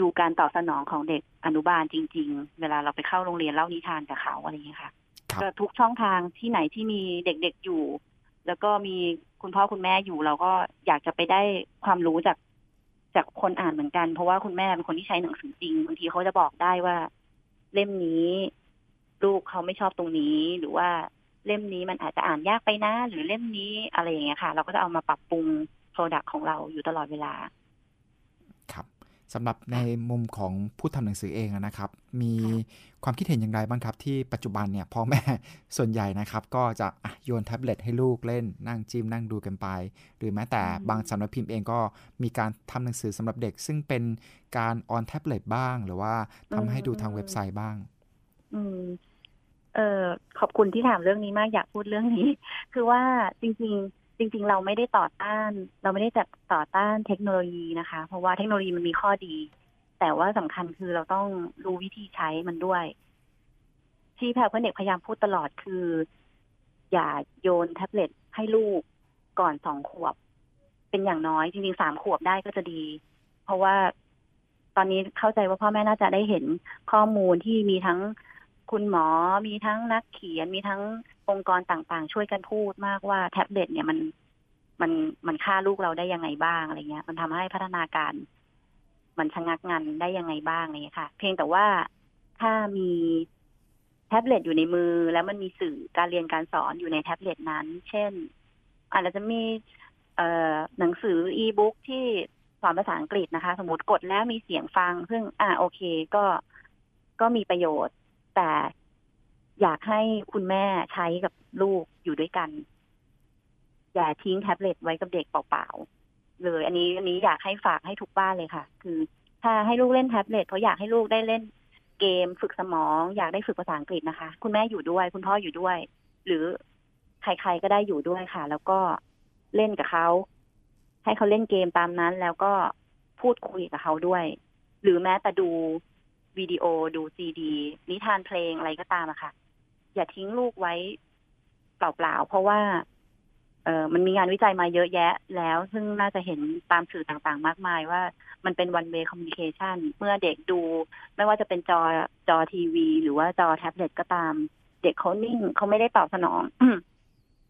Speaker 2: ดูการตอบสนองของเด็กอนุบาลจริง ๆ เวลาเราไปเข้าโรงเรียนเล่านิทานกับเขาอะไรอย่างเงี้ยค่ะ
Speaker 1: ครับ
Speaker 2: ก็ทุกช่องทางที่ไหนที่มีเด็กๆอยู่ แล้วก็มีคุณพ่อคุณแม่อยู่เราก็อยากจะไปได้ความรู้จากจากคนอ่านเหมือนกัน เพราะว่าคุณแม่เป็นคนที่ใช้หนังสือจริงบางทีเขาจะบอกได้ว่า เล่มนี้ลูกเขาไม่ชอบตรงนี้หรือว่าเล่มนี้มันอาจจะอ่านยากไปนะ หรือเล่มนี้อะไรอย่างเงี้ยค่ะ เราก็จะเอามาปรับปรุงโปรดักต์ของเราอยู่ตลอดเวลา
Speaker 1: ครับ สำหรับในมุมของผู้ทำหนังสือเองอะนะครับ มีความคิดเห็นอย่างไรบ้างครับ ที่ปัจจุบันเนี่ยพ่อแม่ส่วนใหญ่นะครับ ก็จะอะโยนแท็บเล็ตให้ลูกเล่นนั่งจิ้มนั่งดูกันไป หรือแม้แต่
Speaker 2: อืม
Speaker 1: บางสำนักพิมพ์เองก็มีการทำหนังสือสำหรับเด็ก ซึ่งเป็นการออนแท็บเล็ตบ้าง หรือว่าทำให้ดูทางเว็บไซต์บ้าง
Speaker 2: อืมเออขอบคุณที่ถามเรื่องนี้มากอยากพูดเรื่องนี้ คือว่าจริงๆ จริงๆ เราไม่ได้ต่อต้าน เราไม่ได้จะต่อต้านเทคโนโลยีนะคะ เพราะว่าเทคโนโลยีมันมีข้อดี แต่ว่าสำคัญคือเราต้องรู้วิธีใช้มันด้วย ที่แพรเพื่อนเด็กพยายามพูดตลอดคือ อย่าโยนแท็บเล็ตให้ลูกก่อนสองขวบ เป็นอย่างน้อยจริงๆสามขวบได้ก็จะดี เพราะว่าตอนนี้เข้าใจว่าพ่อแม่น่าจะได้เห็นข้อมูลที่มีทั้งคุณหมอมีทั้งนักเขียนมีทั้ง องค์กรต่างๆ ช่วยกันพูดมากว่าแท็บเล็ตเนี่ยมันมันมันฆ่าลูกเราได้ยังไงบ้างอะไรเงี้ย มันทำให้พัฒนาการ มันชะงักงันได้ยังไงบ้างอะไรเงี้ยค่ะ เพียงแต่ว่าถ้ามีแท็บเล็ตอยู่ในมือ แล้วมันมีสื่อการเรียนการสอนอยู่ในแท็บเล็ตนั้น เช่นอาจจะมีเอ่อหนังสืออีบุ๊กที่สอนภาษาอังกฤษนะคะ สมมติกดแล้วมีเสียงฟัง ซึ่ง อ่าโอเค ก็ก็มีประโยชน์ แต่ อยากให้คุณแม่ใช้กับลูกอยู่ด้วยกัน อย่าทิ้งแท็บเล็ตไว้กับเด็กเปล่าๆเลย อันนี้อันนี้อยากให้ฝากให้ทุกบ้านเลยค่ะ คือ ถ้าให้ลูกเล่นแท็บเล็ตเพราะอยากให้ลูกได้เล่นเกมฝึกสมอง อยากได้ฝึกภาษาอังกฤษนะคะ คุณแม่อยู่ด้วย คุณพ่ออยู่ด้วย หรือใครๆก็ได้อยู่ด้วยค่ะ แล้วก็เล่นกับเขาให้เขาเล่นเกมตามนั้น แล้วก็พูดคุยกับเขาด้วย หรือแม้แต่ดูวิดีโอดูซีดี นิทานเพลงอะไรก็ตามอะค่ะ อย่าทิ้งลูกไว้เปล่าๆเพราะว่า เออมันมีงานวิจัยมาเยอะแยะ แล้ว ซึ่งน่าจะเห็นตามสื่อต่างๆ มากมายว่ามันเป็น one way communication เมื่อเด็กดู ไม่ว่าจะเป็นจอจอทีวี หรือว่าจอแท็บเล็ตก็ตาม เด็กเขานิ่งเขาไม่ได้ตอบสนอง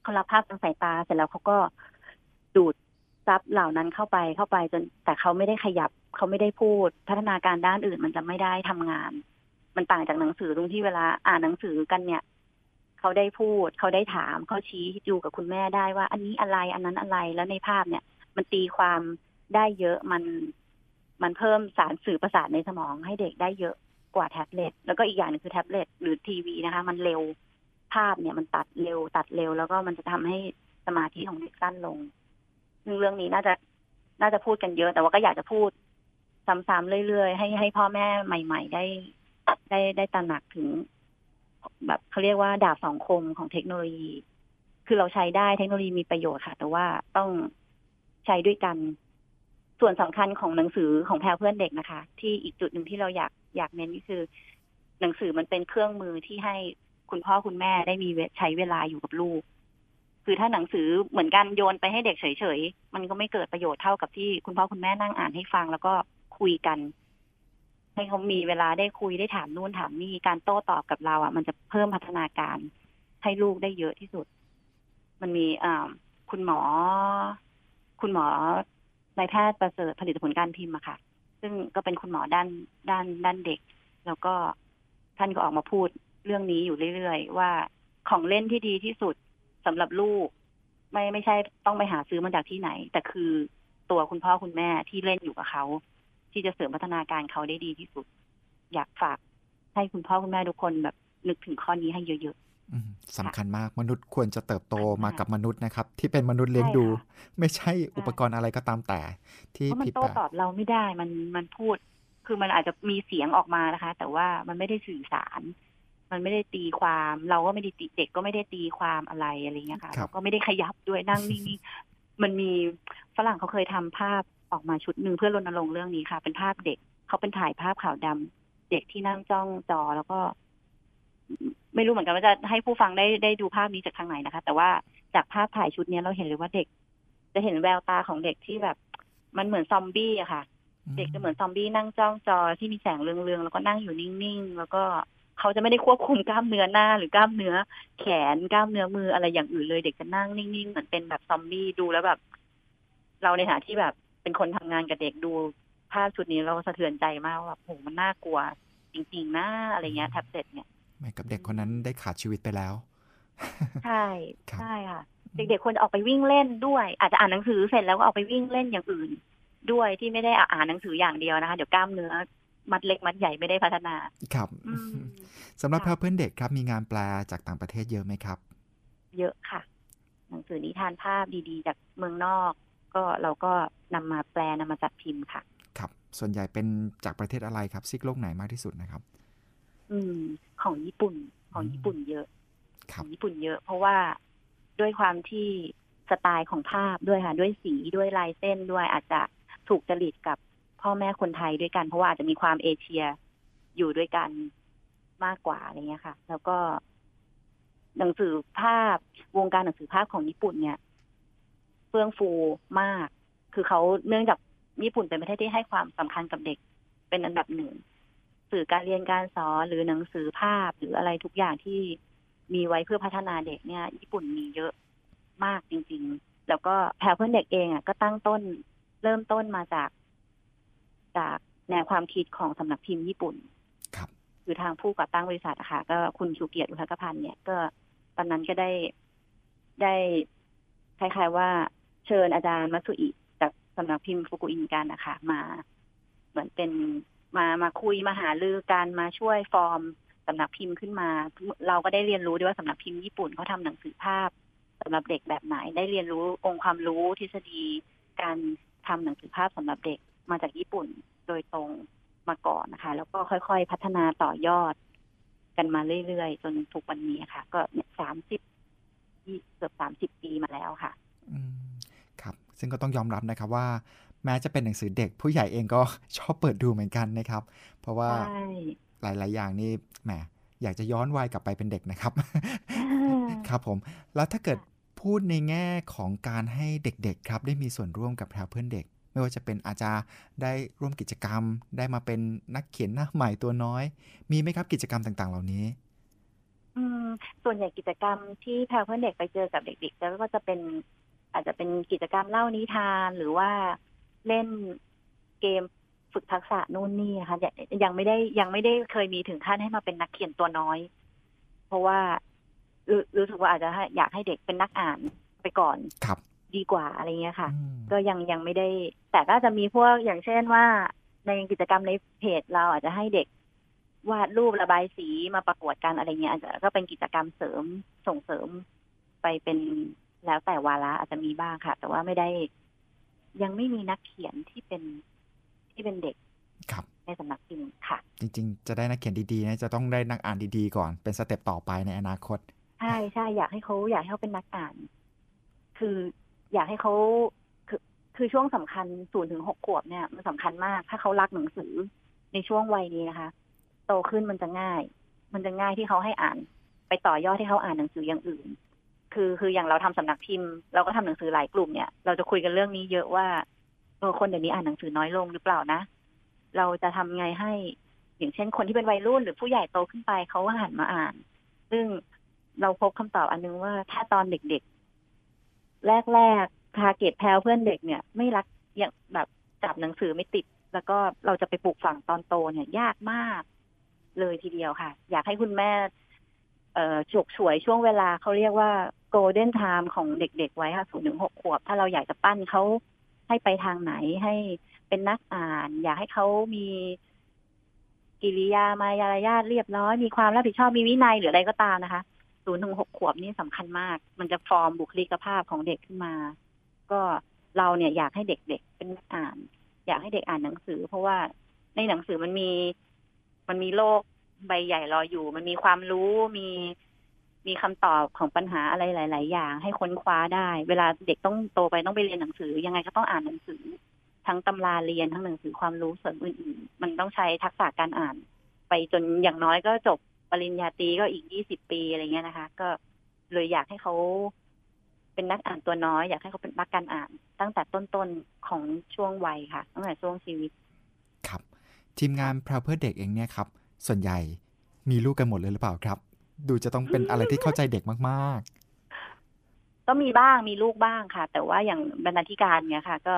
Speaker 2: เขารับภาพทางสายตาเสร็จแล้วเขาก็ดูดซับเหล่านั้นเข้าไปเข้าไปจน แต่เขาไม่ได้ขยับเขาไม่ได้พูด พัฒนาการด้านอื่นมันจะไม่ได้ทำงาน มันต่างจากหนังสือตรงที่เวลาอ่านหนังสือกันเนี่ย เขาได้พูด เขาได้ถามเขาชี้อยู่กับคุณแม่ได้ว่า อันนี้อะไรอันนั้นอะไรแล้วในภาพเนี่ย มันตีความได้เยอะมัน มันเพิ่มสารสื่อประสาทในสมองให้เด็กได้เยอะกว่าแท็บเล็ตแล้วก็อีกอย่างนึงคือแท็บเล็ตหรือทีวีนะคะ มันเร็วภาพเนี่ยมันตัดเร็วตัดเร็ว แล้วก็มันจะทำให้สมาธิของเด็กสั้นลงซึ่งเรื่องนี้น่าจะน่าจะพูดกันเยอะ แต่ว่าก็อยากจะพูดซ้ำๆเรื่อยๆ ให้ให้พ่อแม่ใหม่ ๆ ได้ได้ได้ตระหนักถึง แบบเขาเรียกว่าดาบสองคมของเทคโนโลยี คือเราใช้ได้เทคโนโลยีมีประโยชน์ค่ะ แต่ว่าต้องใช้ด้วยกันส่วนสำคัญของหนังสือของแพรเพื่อนเด็กนะคะ ที่อีกจุดหนึ่งที่เราอยากอยากเน้นก็คือ หนังสือมันเป็นเครื่องมือที่ให้คุณพ่อคุณแม่ได้มีใช้เวลาอยู่กับลูก คือถ้าหนังสือเหมือนกันโยนไปให้เด็กเฉยๆ มันก็ไม่เกิดประโยชน์เท่ากับที่คุณพ่อคุณแม่นั่งอ่านให้ฟัง แล้วก็คุยกัน ให้เขามีเวลาได้คุยได้ถามนู่นถามนี่การโต้ตอบกับเราอะ มันจะเพิ่มพัฒนาการให้ลูกได้เยอะที่สุด มันมีอ่าคุณหมอ คุณหมอนายแพทย์ประเสริฐผลิตผลการพิมพ์อะค่ะ ซึ่งก็เป็นคุณหมอด้านด้านด้านเด็ก แล้วก็ท่านก็ออกมาพูดเรื่องนี้อยู่เรื่อยๆว่าของเล่นที่ดีที่สุดสำหรับลูก ไม่ไม่ใช่ต้องไปหาซื้อมาจากที่ไหน แต่คือตัวคุณพ่อคุณแม่ที่เล่นอยู่กับเขา ที่จะเสริมพัฒนาการเขาได้ดีที่สุด อยากฝากให้คุณพ่อคุณแม่ทุกคนแบบนึกถึงข้อนี้ให้เยอะ
Speaker 1: ๆสำคัญมากมนุษย์ควรจะเติบโตมากับมนุษย์นะครับ ที่เป็นมนุษย์เลี้ยงดู ไม่ใช่อุปกรณ์อะไรก็ตามแต่ ที่
Speaker 2: ผิดมันโต้ตอบเราไม่ได้มันมันพูด คือมันอาจจะมีเสียงออกมานะคะ แต่ว่ามันไม่ได้สื่อสาร มันไม่ได้ตีความ เราก็ไม่ได้ตีเด็กก็ไม่ได้ตีความอะไรอะไรเงี้ยค่ะเราก็ไม่ได้ขยับด้วยนั่งนิ่งๆมันมีฝรั่งเขาเคยทำภาพ ออกมาชุดหนึ่งเพื่อรณรงค์เรื่องนี้ค่ะ เป็นภาพเด็กเขาเป็นถ่ายภาพขาวดำเด็กที่นั่งจ้องจอแล้วก็ ไม่รู้เหมือนกันว่าจะให้ผู้ฟังได้ได้ดูภาพนี้จากทางไหนนะคะ แต่ว่าจากภาพถ่ายชุดนี้เราเห็นเลยว่าเด็ก จะเห็นแววตาของเด็กที่แบบ มันเหมือนซอมบี้อะค่ะ เด็กจะเหมือนซอมบี้นั่งจ้องจอที่มีแสงเรืองๆแล้วก็นั่งอยู่นิ่งๆแล้วก็เขาจะไม่ได้ควบคุมกล้ามเนื้อหน้า หรือกล้ามเนื้อ แขนกล้ามเนื้อมืออะไรอย่างอื่นเลย เด็กจะนั่งนิ่งๆเหมือนเป็นแบบซอมบี้ดูแล้วแบบ เราในฐานะที่แบบ เป็นคนทำงานกับเด็กดูภาพชุดนี้เราสะเทือนใจมากว่าโหมันน่ากลัว จริงๆนะอะไรเงี้ยแท็บเล็ตเนี่ย
Speaker 1: ไม่กับเด็กคนนั้นได้ขาดชีวิตไปแล้ว
Speaker 2: ใช่ใช่ค่ะ เด็กๆควรจะออกไปวิ่งเล่นด้วย อาจจะอ่านหนังสือเสร็จแล้วก็ออกไปวิ่งเล่นอย่างอื่น ด้วยที่ไม่ได้อ่านหนังสืออย่างเดียวนะคะ เดี๋ยวกล้ามเนื้อมัดเล็กมัดใหญ่ไม่ได้พัฒนา
Speaker 1: ครับสำหรับเพื่อนเด็กครับมีงานแปลจากต่างประเทศเยอะไหมครับ
Speaker 2: เยอะค่ะ หนังสือนิทานภาพดีๆ จากเมืองนอก ก็เราก็นำมาแปลนำมาจัดพิมพ์ค่ะ
Speaker 1: ครับ ส่วนใหญ่เป็นจากประเทศอะไรครับซิกโลกไหนมากที่สุดนะครับ
Speaker 2: อืม ของญี่ปุ่นของญี่ปุ่นเยอะของญี่ปุ่นเยอะ เพราะว่าด้วยความที่สไตล์ของภาพด้วยค่ะ ด้วยสีด้วยลายเส้นด้วยอาจจะถูกจริตกับพ่อแม่คนไทยด้วยกัน เพราะว่าอาจจะมีความเอเชียอยู่ด้วยกันมากกว่าอะไรเงี้ยค่ะ แล้วก็ หนังสือภาพวงการหนังสือภาพของญี่ปุ่นเนี่ยเฟื่องฟูมาก คือเขาเนื่องจากญี่ปุ่นเป็นประเทศที่ให้ความสำคัญกับเด็กเป็นอันดับหนึ่ง สื่อการเรียนการสอนหรือหนังสือภาพหรืออะไรทุกอย่างที่มีไว้เพื่อพัฒนาเด็กเนี่ย ญี่ปุ่นมีเยอะมากจริง ๆ แล้วก็แพรเพื่อนเด็กเองอะก็ตั้งต้นเริ่มต้นมาจาก จากแนวความคิดของสำนักพิมพ์ญี่ปุ่น
Speaker 1: ครับ
Speaker 2: คือทางผู้ก่อตั้งบริษัทอะค่ะ ก็คุณชูเกียรติอุทกพันธ์เนี่ยก็ตอนนั้นก็ได้ได้คล้ายๆว่า เชิญอาจารย์มัสุอิจากสำนักพิมพ์ฟุกุอินกันนะคะ มาเหมือนเป็นมามาคุยมาหาลือกันมาช่วยฟอร์มสำนักพิมพ์ขึ้นมา เราก็ได้เรียนรู้ด้วยว่าสำนักพิมพ์ญี่ปุ่นเขาทาหนังสือภาพสำหรับเด็กแบบไหนได้เรียนรู้องค์ความรู้ทฤษฎี การทำหนังสือภาพสำหรับเด็กมาจากญี่ปุ่นโดยตรงมาก่อนนะคะ แล้วก็ค่อยๆ พัฒนาต่อยอดกันมาเรื่อยๆ จนทุกวันนี้ค่ะ ก็เนี่ยสามสิบเกือบสามสิบปีมาแล้วค่ะ
Speaker 1: อื ซึ่งก็ต้องยอมรับนะครับว่า แม้จะเป็นหนังสือเด็ก ผู้ใหญ่เองก็ชอบเปิดดูเหมือนกันนะครับ เพราะว่าหลาย ๆ อย่างนี่แหมอยากจะย้อนวัยกลับไปเป็นเด็กนะครับ ครับผม แล้วถ้าเกิดพูดในแง่ของการให้เด็ก ๆ ครับ ได้มีส่วนร่วมกับแพรเพื่อนเด็ก ไม่ว่าจะเป็นอาจจะได้ร่วมกิจกรรม ได้มาเป็นนักเขียนหน้าใหม่ตัวน้อย มีไหมครับกิจกรรมต่าง ๆ เหล่านี้
Speaker 2: อืมส่วนใหญ่กิจกรรมที่แพรเพื่อนเด็กไปเจอกับเด็กๆแล้วก็จะเป็น อาจจะเป็นกิจกรรมเล่านิทานหรือว่าเล่นเกมฝึกทักษะนู่นนี่ค่ะยังไม่ได้ยังไม่ได้เคยมีถึงขั้นให้มาเป็นนักเขียนตัวน้อย เพราะว่ารู้สึกว่าอาจจะอยากให้เด็กเป็นนักอ่านไปก่อน
Speaker 1: ครับ
Speaker 2: ดีกว่าอะไรเงี้ยค่ะ ก็ยังยังไม่ได้ แต่ก็จะมีพวกอย่างเช่นว่า ในกิจกรรมในเพจเราอาจจะให้เด็กวาดรูประบายสีมาประกวดกันอะไรเงี้ยอาจจะก็เป็นกิจกรรมเสริมส่งเสริมไปเป็น แล้วแต่วาระอาจจะมีบ้างค่ะ แต่ว่าไม่ได้ ยังไม่มีนักเขียนที่เป็นที่เป็นเด็ก
Speaker 1: ครับ
Speaker 2: ในสำนักพิมพ์ค่ะ
Speaker 1: จริง ๆ จะได้นักเขียนดีๆนะจะต้องได้นักอ่านดีๆก่อนเป็นสเต็ปต่อไปในอนาคต
Speaker 2: ใช่ใช่อยากให้เขาอยากให้เขาเป็นนักอ่าน คืออยากให้เขาคือคือช่วงสำคัญศูนย์ถึงหกขวบเนี่ยมันสำคัญมาก ถ้าเขารักหนังสือในช่วงวัยนี้นะคะ โตขึ้นมันจะง่าย มันจะง่ายที่เขาให้อ่าน ไปต่อยอดที่เขาอ่านหนังสืออย่างอื่น คือคืออย่างเราทำสำนักพิมพ์ เราก็ทำหนังสือหลายกลุ่มเนี่ยเราจะคุยกันเรื่องนี้เยอะว่าเออคนเดี๋ยวนี้อ่านหนังสือน้อยลงหรือเปล่านะ เราจะทำไงให้อย่างเช่นคนที่เป็นวัยรุ่นหรือผู้ใหญ่โตขึ้นไปเขาหันมาอ่าน ซึ่งเราพบคำตอบอันนึงว่าถ้าตอนเด็กๆ แรกๆทาเกตแพลวเพื่อนเด็กเนี่ย ไม่รักอย่างแบบจับหนังสือไม่ติด แล้วก็เราจะไปปลูกฝังตอนโตเนี่ยยากมาก เลยทีเดียวค่ะ อยากให้คุณแม่เอ่อฉกฉวยช่วงเวลาเขาเรียกว่าโกลเด้นไทม์ของเด็กๆไว้ค่ะศูนย์ถึงหกขวบ ถ้าเราอยากจะปั้นเขาให้ไปทางไหนให้เป็นนักอ่าน อยากให้เขามีกิริยามายารยาทเรียบร้อย มีความรับผิดชอบมีวินัยหรืออะไรก็ตามนะคะศูนย์ถึงหกขวบนี่สำคัญมาก มันจะฟอร์มบุคลิกภาพของเด็กขึ้นมา ก็เราเนี่ยอยากให้เด็กๆเป็นนักอ่าน อยากให้เด็กอ่านหนังสือ เพราะว่าในหนังสือมันมี มันมีโลกใบใหญ่รออยู่ มันมีความรู้มี มีคำตอบของปัญหาอะไรหลาย ๆ อย่าง ให้ค้นคว้าได้ เวลาเด็กต้องโตไปต้องไปเรียนหนังสือ ยังไงก็ต้องอ่านหนังสือ ทั้งตำราเรียนทั้งหนังสือความรู้เสริมอื่น ๆ มันต้องใช้ทักษะการอ่าน ไปจนอย่างน้อยก็จบปริญญาตรีก็อีกยี่สิบปีอะไรเงี้ยนะคะ ก็เลยอยากให้เขาเป็นนักอ่านตัวน้อย อยากให้เขาเป็นนักการอ่าน ตั้งแต่ต้น ๆ ของช่วงวัยค่ะ ตั้งแต่ช่วงชีวิต
Speaker 1: ครับ ทีมงานพราเพื่อเด็กเองเนี่ยครับ ส่วนใหญ่มีลูกกันหมดเลยหรือเปล่าครับ ดูจะต้องเป็นอะไรที่เข้าใจเด็กมาก
Speaker 2: ๆ ก็มีบ้างมีลูกบ้างค่ะ แต่ว่าอย่างบรรณาธิการเนี่ยค่ะ ก็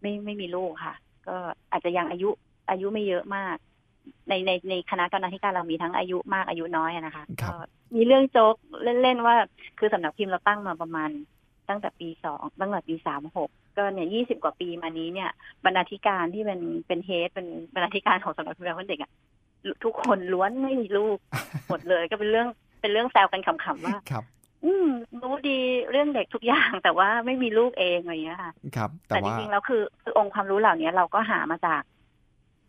Speaker 2: ไม่ไม่มีลูกค่ะ ก็อาจจะยังอายุอายุไม่เยอะมาก ในในในคณะกรรมการเรามีทั้งอายุมากอายุน้อยนะคะก็มีเรื่องโจ๊กเล่นๆว่า คือสำนักพิมพ์เราตั้งมาประมาณ ตั้งแต่ปีสองตั้งแต่ปีสามหกก็เนี่ยยี่สิบกว่าปีมานี้เนี่ย บรรณาธิการที่เป็นเป็นเฮดเป็นบรรณาธิการของสำนักพิมพ์เราเด็กอะ ทุกคนล้วนไม่มีลูกหมดเลย ก็เป็นเรื่องเป็นเรื่องแซวกันขำๆว่าอืมรู้ดีเรื่องเด็กทุกอย่าง แต่ว่าไม่มีลูกเองอะไรอย่างเงี้ยค่ะ
Speaker 1: ครับ
Speaker 2: แต่จริงๆแล้วคือคือองค์ความรู้เหล่านี้เราก็หามาจาก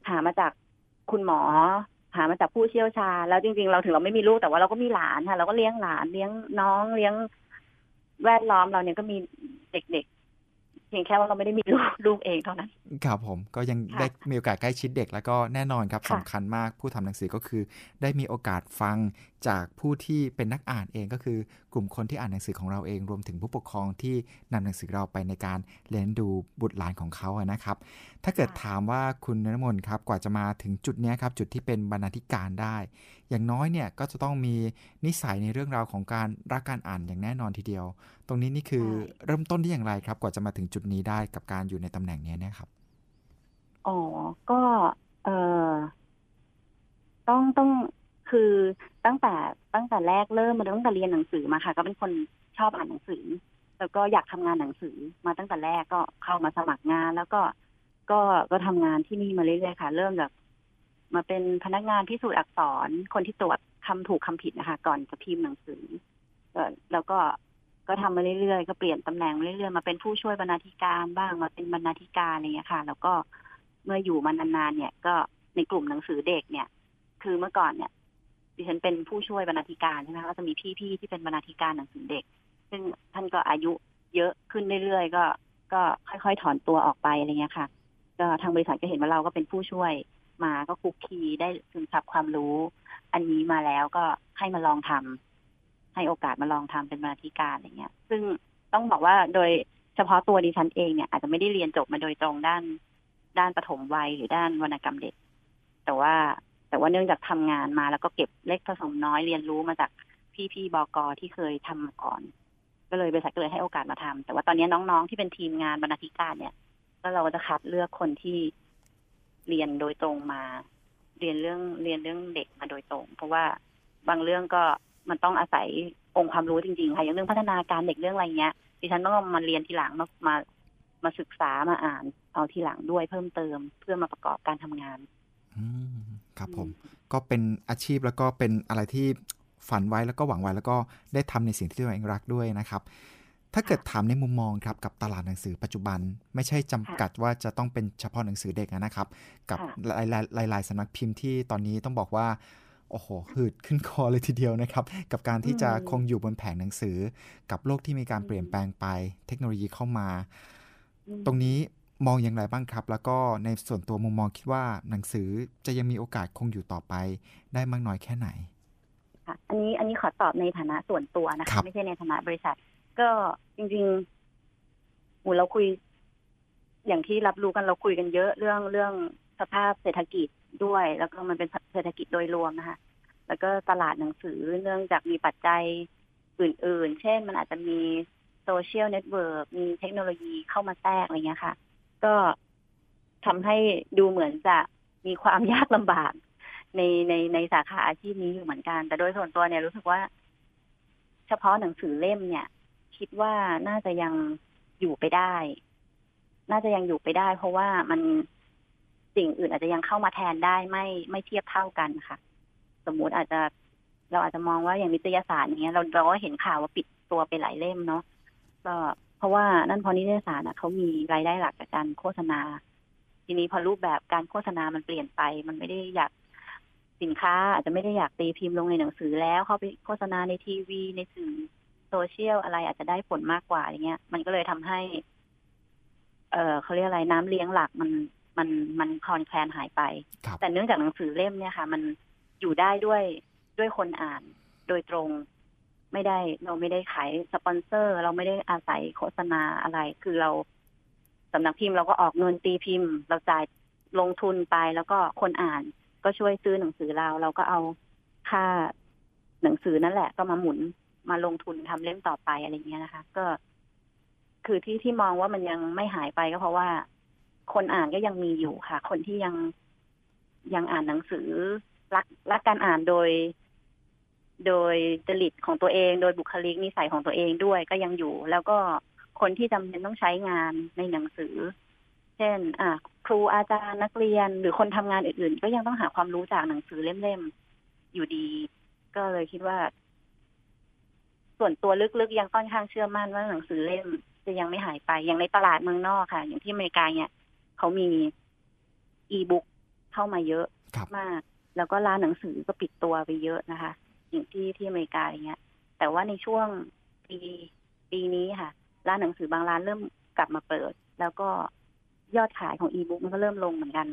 Speaker 2: หามาจากคุณหมอ หามาจากผู้เชี่ยวชาญแล้วจริง ๆ เราถึงเราไม่มีลูกแต่ว่าเราก็มีหลานค่ะ เราก็เลี้ยงหลานเลี้ยงน้องเลี้ยง แวดล้อมเราเนี่ยก็มีเด็ก พียงแค่ว่าเราไม่ได้มีลูกลูกเองเท่านั้น
Speaker 1: ครับผมก็ยังได้มีโอกาสใกล้ชิดเด็กแล้วก็แน่นอนครับสำคัญมากผู้ทำหนังสือก็คือ ได้มีโอกาสฟัง จากผู้ที่เป็นนักอ่านเองก็คือกลุ่มคนที่อ่านหนังสือของเราเองรวมถึงผู้ปกครองที่นำหนังสือเราไปในการเรียนดูบุตรหลานของเขาอะนะครับ ถ้าเกิดถามว่าคุณนมนครับกว่าจะมาถึงจุดนี้ครับจุดที่เป็นบรรณาธิการได้ อย่างน้อยเนี่ยก็จะต้องมีนิสัยในเรื่องราวของการรักการอ่านอย่างแน่นอนทีเดียว ตรงนี้นี่คือเริ่มต้นที่อย่างไรครับ กว่าจะมาถึงจุดนี้ได้กับการอยู่ในตำแหน่งนี้นี่ยครับ
Speaker 2: อ๋อก็เออต้องต้อง คือตั้งแต่ตั้งแต่แรกเริ่มมาตั้งแต่เรียนหนังสือมาค่ะ ก็เป็นคนชอบอ่านหนังสือ แล้วก็อยากทำงานหนังสือมาตั้งแต่แรกก็เข้ามาสมัครงาน แล้วก็ก็ก็ทำงานที่นี่มาเรื่อยๆค่ะ เริ่มจากมาเป็นพนักงานพิสูจน์อักษรคนที่ตรวจคำถูกคำผิดนะคะ ก่อนจะพิมพ์หนังสือแล้วก็ก็ทำมาเรื่อยๆ ก็เปลี่ยนตำแหน่งมาเรื่อยๆ มาเป็นผู้ช่วยบรรณาธิการบ้างมาเป็นบรรณาธิการอะไรเงี้ยค่ะ แล้วก็เมื่ออยู่มานานๆเนี่ย ก็ในกลุ่มหนังสือเด็กเนี่ย คือเมื่อก่อนเนี่ย ดิฉันเป็นผู้ช่วยบรรณาธิการใช่ไหมคะก็จะมีพี่ๆที่เป็นบรรณาธิการหนังสือเด็ก ซึ่งท่านก็อายุเยอะขึ้นเรื่อยๆ ก็ ก็ค่อยๆถอนตัวออกไปอะไรเงี้ยค่ะ ก็ทางบริษัทก็เห็นว่าเราก็เป็นผู้ช่วยมาก็คุกคีได้ซึมซับความรู้ อันนี้มาแล้วก็ให้มาลองทำให้โอกาสมาลองทำเป็นบรรณาธิการอะไรเงี้ย ซึ่งต้องบอกว่าโดยเฉพาะตัวดิฉันเองเนี่ยอาจจะไม่ได้เรียนจบมาโดยตรงด้านด้านปฐมวัยหรือด้านวรรณกรรมเด็ก แต่ว่า แต่ว่าเนื่องจากทำงานมาแล้วก็เก็บเล็กผสมน้อยเรียนรู้มาจากพี่ๆบกที่เคยทำมาก่อน ก็เลยบริษัทก็เลยให้โอกาสมาทำแต่ว่าตอนนี้น้องๆที่เป็นทีมงานบรรณาธิการเนี่ย ก็เราจะคัดเลือกคนที่เรียนโดยตรงมา เรียนเรื่องเรียนเรื่องเด็กมาโดยตรง เพราะว่าบางเรื่องก็มันต้องอาศัยองค์ความรู้จริงๆค่ะอย่างเรื่องพัฒนาการเด็กเรื่องอะไรเงี้ยดิฉันต้องมาเรียนทีหลังมามามาศึกษามาอ่าน เอาทีหลังด้วยเพิ่มเติมเพื่อมาประกอบการทำงาน
Speaker 1: อื ครับผมก็เป็นอาชีพแล้วก็เป็นอะไรที่ฝันไว้แล้วก็หวังไว้แล้วก็ได้ทำในสิ่งที่ตัวเองรักด้วยนะครับ ถ้าเกิดถามในมุมมองครับกับตลาดหนังสือปัจจุบันไม่ใช่จำกัดว่าจะต้องเป็นเฉพาะหนังสือเด็กนะครับ กับ
Speaker 2: ค่ะ
Speaker 1: หลายๆหลายๆสำนักพิมพ์ที่ตอนนี้ต้องบอกว่าโอ้โหหืดขึ้นคอเลยทีเดียวนะครับ กับการที่จะ
Speaker 2: อืม
Speaker 1: คงอยู่บนแผงหนังสือ กับโลกที่มีการเปลี่ยนแปลงไป เทคโนโลยีเข้ามา
Speaker 2: อืม
Speaker 1: ตรงนี้ มองอย่างไรบ้างครับ แล้วก็ในส่วนตัวมุมมองคิดว่าหนังสือจะยังมีโอกาสคงอยู่ต่อไปได้มากน้อยแค่ไหน
Speaker 2: ค่ะอันนี้อันนี้ขอตอบในฐานะส่วนตัวนะ
Speaker 1: ครั
Speaker 2: คะ
Speaker 1: บ
Speaker 2: ไม่ใช่ในฐานะบริษัท ก็จริงๆหมูเราคุย อย่างที่รับรู้กันเราคุยกันเยอะเรื่องเรื่องสภาพเศรษฐกิจด้วย แล้วก็มันเป็นเศรษฐกิจโดยรวมนะคะ แล้วก็ตลาดหนังสือเนื่องจากมีปัจจัยอื่น ๆ เช่นมันอาจจะมี social network มีเทคโนโลยีเข้ามาแทรกอะไรเงี้ยค่ะ ก็ทำให้ดูเหมือนจะมีความยากลำบากในในในสาขาอาชีพนี้อยู่เหมือนกัน แต่โดยส่วนตัวเนี่ยรู้สึกว่า เฉพาะหนังสือเล่มเนี่ย คิดว่าน่าจะยังอยู่ไปได้ น่าจะยังอยู่ไปได้ เพราะว่ามันสิ่งอื่นอาจจะยังเข้ามาแทนได้ไม่ไม่เทียบเท่ากันค่ะ สมมุติอาจจะเราอาจจะมองว่าอย่างนิตยสารอย่างเงี้ยเราเราก็เห็นข่าวว่าปิดตัวไปหลายเล่มเนาะก็ ราะว่านั่นเพอนิตยสารนะเขามีรายได้หลักจากการโฆษณา ทีนี้พอรูปแบบการโฆษณามันเปลี่ยนไป มันไม่ได้อยากสินค้า อาจจะไม่ได้อยากตีพิมพ์ลงในหนังสือแล้ว เข้าไปโฆษณาในทีวี ในสื่อโซเชียลอะไรอาจจะได้ผลมากกว่าอย่างเงี้ย มันก็เลยทำให้ เออเขาเรียกอะไรน้ำเลี้ยงหลักมันมันมันคลอนแคลนหายไป
Speaker 1: ครับ
Speaker 2: แต่เนื่องจากหนังสือเล่มเนี่ยค่ะ มันอยู่ได้ด้วยด้วยคนอ่านโดยตรง ไม่ได้เราไม่ได้ขายสปอนเซอร์ เราไม่ได้อาศัยโฆษณาอะไร คือเราสำนักพิมพ์เราก็ออกเงินตีพิมพ์ เราจ่ายลงทุนไปแล้วก็คนอ่านก็ช่วยซื้อหนังสือเรา เราก็เอาค่าหนังสือนั่นแหละ ก็มาหมุนมาลงทุนทำเล่มต่อไปอะไรเงี้ยนะคะ ก็ คือที่ที่มองว่ามันยังไม่หายไปก็เพราะว่า คนอ่านก็ยังมีอยู่ค่ะ คนที่ยังยังอ่านหนังสือรักรักการอ่านโดย โดยจริตของตัวเอง โดยบุคลิกนิสัยของตัวเองด้วยก็ยังอยู่ แล้วก็คนที่จำเป็นต้องใช้งานในหนังสือ เช่น อะครูอาจารย์นักเรียนหรือคนทำงานอื่น ๆ ก็ยังต้องหาความรู้จากหนังสือเล่มๆอยู่ดี ก็เลยคิดว่า ส่วนตัวลึกๆยังค่อนข้างเชื่อมั่นว่าหนังสือเล่มจะยังไม่หายไป อย่างในตลาดเมืองนอกค่ะ อย่างที่อเมริกาเนี่ยเขามีอีบุ๊กเข้ามาเยอะ
Speaker 1: ครับ
Speaker 2: มาก แล้วก็ร้านหนังสือก็ปิดตัวไปเยอะนะคะ อย่างที่ที่อเมริกาอย่างเงี้ย แต่ว่าในช่วงปีปีนี้ค่ะ ร้านหนังสือบางร้านเริ่มกลับมาเปิด แล้วก็ยอดขายของอีบุ๊กมันก็เริ่มลงเหมือนกัน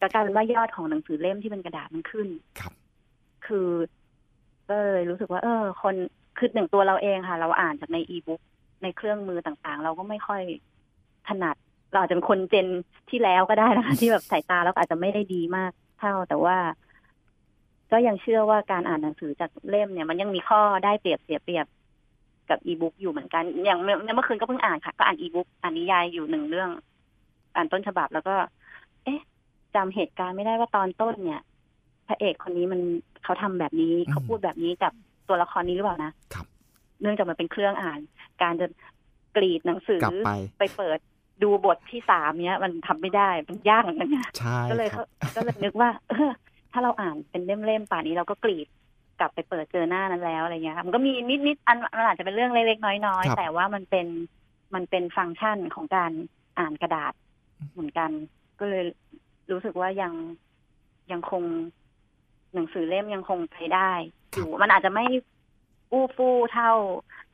Speaker 2: ก็กลายเป็นว่ายอดของหนังสือเล่มที่เป็นกระดาษมันขึ้น
Speaker 1: ครับ
Speaker 2: คือก็เลยรู้สึกว่า เออ คนคือหนึ่งตัวเราเองค่ะ เราอ่านจากในอีบุ๊กในเครื่องมือต่างๆ เราก็ไม่ค่อยถนัด เราอาจจะเป็นคนเจนที่แล้วก็ได้นะคะ ที่แบบสายตาเราก็อาจจะไม่ได้ดีมากเท่าแต่ว่า ก็ยังเชื่อว่าการอ่านหนังสือจากเล่มเนี่ยมันยังมีข้อได้เปรียบเสียเปรียบกับอีบุ๊กอยู่เหมือนกัน อย่างเมื่อเมื่อคืนก็เพิ่งอ่านค่ะ ก็อ่านอีบุ๊กอ่านนิยายอยู่หนึ่งเรื่อง อ่านต้นฉบับแล้วก็ เอ๊ะจำเหตุการณ์ไม่ได้ว่าตอนต้นเนี่ย พระเอกคนนี้มันเขาทำแบบนี้
Speaker 1: อืม
Speaker 2: เขาพูดแบบนี้กับตัวละครนี้หรือเปล่านะครับเนื่องจากมันเป็นเครื่องอ่าน การจะกรีดหนังสือก
Speaker 1: ลับไป
Speaker 2: ไปเปิดดูบทที่สามเนี้ย มันทำไม่ได้มันยากเหมือนกันนะ
Speaker 1: ใช่
Speaker 2: ก็เลย
Speaker 1: ครับ
Speaker 2: ก็เลยนึกว่า เออ ถ้าเราอ่านเป็นเล่มๆป่านนี้เราก็กรีดกลับไปเปิดเจอหน้านั้นแล้วอะไรเงี้ยค่ะมันก็มีนิดๆอันมันอาจจะเป็นเรื่องเล็กๆน้อย
Speaker 1: ครับ
Speaker 2: ๆแต่ว่ามันเป็นมันเป็นฟังก์ชันของการอ่านกระดาษเหมือนกัน ก็เลยรู้สึกว่ายังยังคงหนังสือเล่มยังคงไปได้อยู่มันอาจจะไม่อู้ฟู่เท่า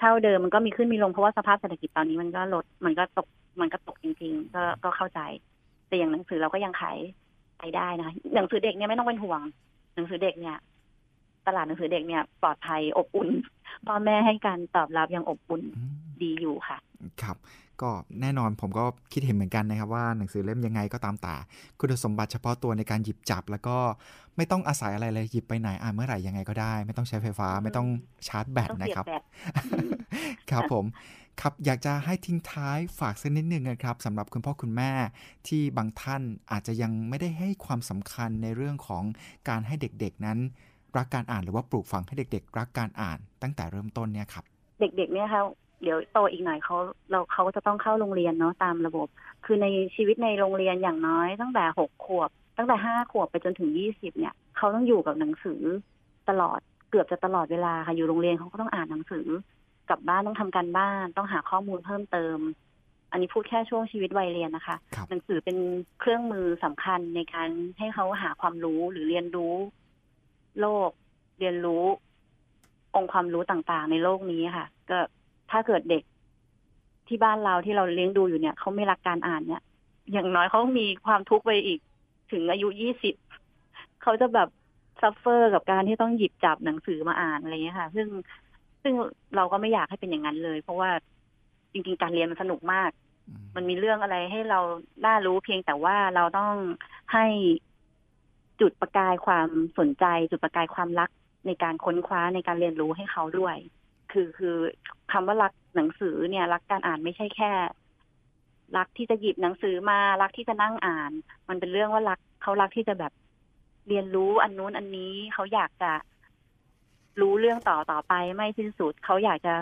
Speaker 2: เท่าเดิมมันก็มีขึ้นมีลงเพราะว่าสภาพเศรษฐกิจตอนนี้มันก็ลดมันก็ตกมันก็ตกจริง ๆ ก็ก็เข้าใจ แต่อย่างหนังสือเราก็ยังขาย ไปได้นะคะหนังสือเด็กเนี่ยไม่ต้องเป็นห่วง หนังสือเด็กเนี่ย ตลาดหนังสือเด็กเนี่ย ปลอดภัยอบอุ่นพ่อแม่ให้การตอบรับยังอบอุ่น
Speaker 1: อืม
Speaker 2: ดีอยู่ค่ะ
Speaker 1: ครับ ก็แน่นอนผมก็คิดเห็นเหมือนกันนะครับว่าหนังสือเล่มยังไงก็ตามแต่คุณสมบัติเฉพาะตัวในการหยิบจับ แล้วก็ไม่ต้องอาศัยอะไรเลยหยิบไปไหนอ่านเมื่อไหร่ยังไงก็ได้ ไม่ต้องใช้ไฟฟ้า
Speaker 2: อืม
Speaker 1: ไม่ต้องชาร์จแบต
Speaker 2: ต้อง
Speaker 1: นะ
Speaker 2: เสีย
Speaker 1: ครับ
Speaker 2: บแบต
Speaker 1: ครับผม ครับอยากจะให้ทิ้งท้ายฝากสักนิดนึงนะครับสำหรับคุณพ่อคุณแม่ที่บางท่านอาจจะยังไม่ได้ให้ความสำคัญในเรื่องของการให้เด็กๆนั้น รักการอ่านหรือว่าปลูกฝังให้เด็ก ๆ รักการอ่านตั้งแต่เริ่มต้นเนี่ยครับ
Speaker 2: เด็กๆเนี่ยค่ะเดี๋ยวโตอีกหน่อยเขาเราเขาจะต้องเข้าโรงเรียนเนาะตามระบบ คือในชีวิตในโรงเรียนอย่างน้อย ตั้งแต่หกขวบ ตั้งแต่ห้าขวบไปจนถึงยี่สิบเนี่ยเขาต้องอยู่กับหนังสือตลอดเกือบจะตลอดเวลาค่ะอยู่โรงเรียนเขาก็ต้องอ่านหนังสือ ลับบ้านต้องทำการบ้านต้องหาข้อมูลเพิ่มเติม อันนี้พูดแค่ช่วงชีวิตวัยเรียนนะคะ
Speaker 1: ครับ
Speaker 2: หนังสือเป็นเครื่องมือสำคัญในการให้เขาหาความรู้หรือเรียนรู้ โลก เรียนรู้ องค์ความรู้ต่างๆ ในโลกนี้ค่ะ ก็ถ้าเกิดเด็กที่บ้านเราที่เราเลี้ยงดูอยู่เนี่ยเขาไม่รักการอ่านเนี่ย อย่างน้อยเขามีความทุกข์ไปอีกถึงอายุยี่สิบเขาจะแบบ suffer กับการที่ต้องหยิบจับหนังสือมาอ่านอะไรเงี้ยค่ะ ซึ่ง ซึ่งเราก็ไม่อยากให้เป็นอย่างนั้นเลย เพราะว่าจริงๆการเรียนมันสนุกมาก
Speaker 1: อืม
Speaker 2: มันมีเรื่องอะไรให้เราน่ารู้เพียงแต่ว่าเราต้องให้จุดประกายความสนใจ จุดประกายความรักในการค้นคว้าในการเรียนรู้ให้เขาด้วย คือคือคำว่ารักหนังสือเนี่ยรักการอ่านไม่ใช่แค่ รักที่จะหยิบหนังสือมารักที่จะนั่งอ่าน มันเป็นเรื่องว่ารักเขารักที่จะแบบเรียนรู้อันนู้นอันนี้เขาอยากจะ รู้เรื่องต่อต่อไปไม่สิ้นสุดเขาอยากจะ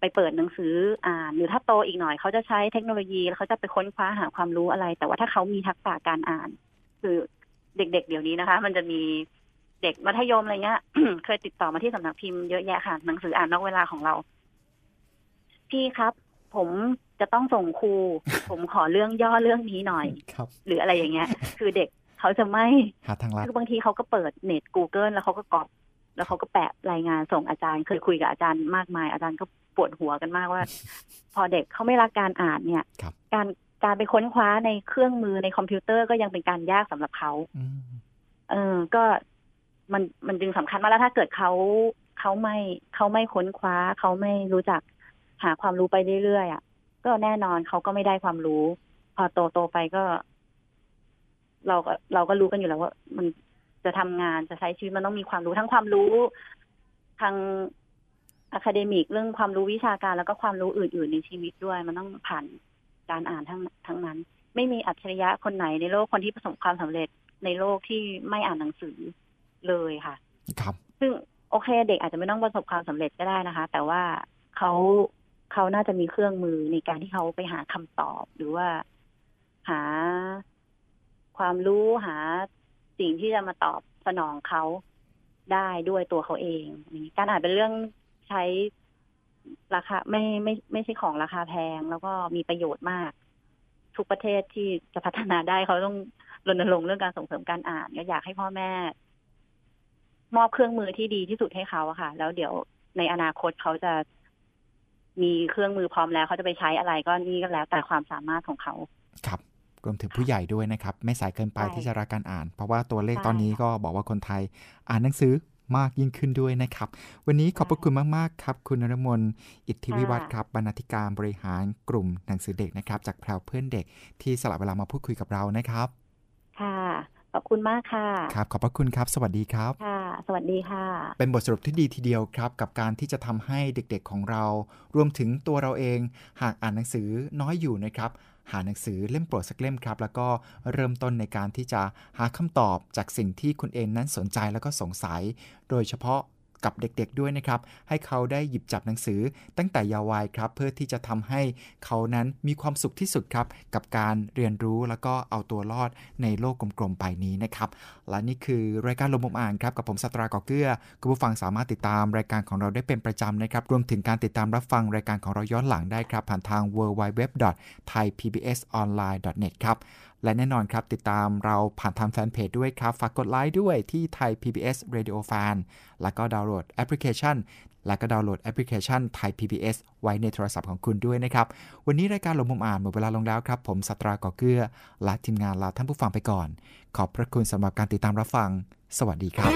Speaker 2: ไปเปิดหนังสืออ่านหรือถ้าโตอีกหน่อยเขาจะใช้เทคโนโลยีแล้วเขาจะไปค้นคว้าหาความรู้อะไร แต่ว่าถ้าเขามีทักษะการอ่าน คือเด็ก ๆ เดี๋ยวนี้นะคะ มันจะมีเด็กมัธยมอะไรเงี้ยเคยติดต่อมาที่สำนักพิมพ์เยอะแยะค่ะหนังสืออ่านนอกเวลาของเรา พี่ครับ ผมจะต้องส่งครู ผมขอเรื่องย่อเรื่องนี้หน่อย
Speaker 1: ครับ
Speaker 2: หรืออะไรอย่างเงี้ย คือเด็กเขาจะไม่
Speaker 1: หาทางลัด
Speaker 2: คือบางทีเขาก็เปิดเน็ต Google แล้วเขาก็กรอก แล้วเขาก็แปะรายงานส่งอาจารย์ เคยคุยกับอาจารย์มากมาย อาจารย์ก็ปวดหัวกันมากว่า พอเด็กเขาไม่รักการอ่านเนี่ย
Speaker 1: ครับ
Speaker 2: การการไปค้นคว้าในเครื่องมือในคอมพิวเตอร์ก็ยังเป็นการยากสำหรับเขา
Speaker 1: อืม
Speaker 2: เออ ก็มันมันจึงสำคัญมากแล้วถ้าเกิดเขาเขาไม่เขาไม่ค้นคว้า เขาไม่รู้จักหาความรู้ไปเรื่อยๆอะก็แน่นอนเขาก็ไม่ได้ความรู้ พอโตโตไปก็ เราก็เราก็รู้กันอยู่แล้วว่า มัน จะทำงานจะใช้ชีวิตมันต้องมีความรู้ทั้งความรู้ทาง academic เรื่องความรู้วิชาการแล้วก็ความรู้อื่น ๆ ในชีวิตด้วย มันต้องผ่านการอ่านทั้งทั้งนั้น ไม่มีอัจฉริยะคนไหนในโลกคนที่ประสบความสำเร็จในโลกที่ไม่อ่านหนังสือเลยค่ะ
Speaker 1: ครับ
Speaker 2: ซึ่งโอเคเด็กอาจจะไม่ต้องประสบความสำเร็จก็ได้นะคะ แต่ว่าเขาเขาน่าจะมีเครื่องมือในการที่เขาไปหาคำตอบหรือว่าหาความรู้หา สิ่งที่จะมาตอบสนองเขาได้ด้วยตัวเขาเอง การอ่านเป็นเรื่องใช้ราคาไม่ไม่ไม่ใช่ของราคาแพง แล้วก็มีประโยชน์มาก ทุกประเทศที่จะพัฒนาได้เขาต้องรณรงค์เรื่องการส่งเสริมการอ่านก็อยากให้พ่อแม่ มอบเครื่องมือที่ดีที่สุดให้เขาอะค่ะ แล้วเดี๋ยวในอนาคตเขาจะมีเครื่องมือพร้อมแล้วเขาจะไปใช้อะไรก็นี่ก็แล้วแต่ความสามารถของเขา
Speaker 1: ครับ รวมถึงผู้ใหญ่ด้วยนะครับ ไม่สายเกินไป
Speaker 2: ใช่
Speaker 1: ที่จะรักการอ่าน เพราะว่าตัวเลข
Speaker 2: ใช่
Speaker 1: ตอนนี้ก็บอกว่าคนไทยอ่านหนังสือมากยิ่งขึ้นด้วยนะครับ วันนี้ขอบพระคุณมาก ๆ ครับ คุณนรมนอิทธิวิวัฒน์ครับบรรณาธิการบริหารกลุ่มหนังสือเด็กนะครับ จากแพรวเพื่อนเด็กที่สละเวลามาพูดคุยกับเรานะครับ
Speaker 2: ค่ะ ขอบคุณมากค่ะ
Speaker 1: ครับ ขอบพระคุณครับ สวัสดีครับ
Speaker 2: ค่ะ สวัสดีค่ะ
Speaker 1: เป็นบทสรุปที่ดีทีเดียวครับ กับการที่จะทำให้เด็กๆของเรา รวมถึงตัวเราเอง หากอ่านหนังสือน้อยอยู่นะครับ หาหนังสือเล่มโปรดสักเล่มครับ แล้วก็เริ่มต้นในการที่จะหาคำตอบจากสิ่งที่คุณเองนั้นสนใจแล้วก็สงสัย โดยเฉพาะ กับเด็กๆด้วยนะครับ ให้เขาได้หยิบจับหนังสือตั้งแต่เยาว์วัยครับ เพื่อที่จะทำให้เขานั้นมีความสุขที่สุดครับ กับการเรียนรู้แล้วก็เอาตัวรอดในโลกกลมๆใบนี้นะครับ และนี่คือรายการลมมุมอ่านครับกับผมสตรากอเกื้อคุณผู้ฟังสามารถติดตามรายการของเราได้เป็นประจำนะครับ รวมถึงการติดตามรับฟังรายการของเราย้อนหลังได้ครับ ผ่านทาง www.thaipbsonline.net ครับ และแน่นอนครับ ติดตามเราผ่านทางแฟนเพจด้วยครับ ฝากกดไลค์ด้วยที่ไทย PBS Radio Fan แล้วก็ดาวน์โหลดแอปพลิเคชัน และก็ดาวน์โหลดแอปพลิเคชันไทย PBS ไว้ในโทรศัพท์ของคุณด้วยนะครับ วันนี้รายการหลบมุมอ่านหมดเวลาลงแล้วครับ ผมสัตราก่อเกื้อ และทีมงานลาท่านผู้ฟังไปก่อน ขอบพระคุณสำหรับการติดตามรับฟัง สวัสดีครับ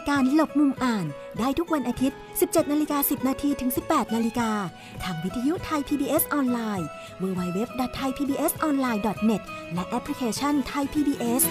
Speaker 1: า
Speaker 3: ยการหลบมุมอ่านได้ทุกวันอาทิตย์ 17นาฬิกา10 นาทีถึง 18นาฬิกาทางวิทยุไทย PBS ออนไลน์ www.thaipbsonline.net และแอปพลิเคชัน Thai PBS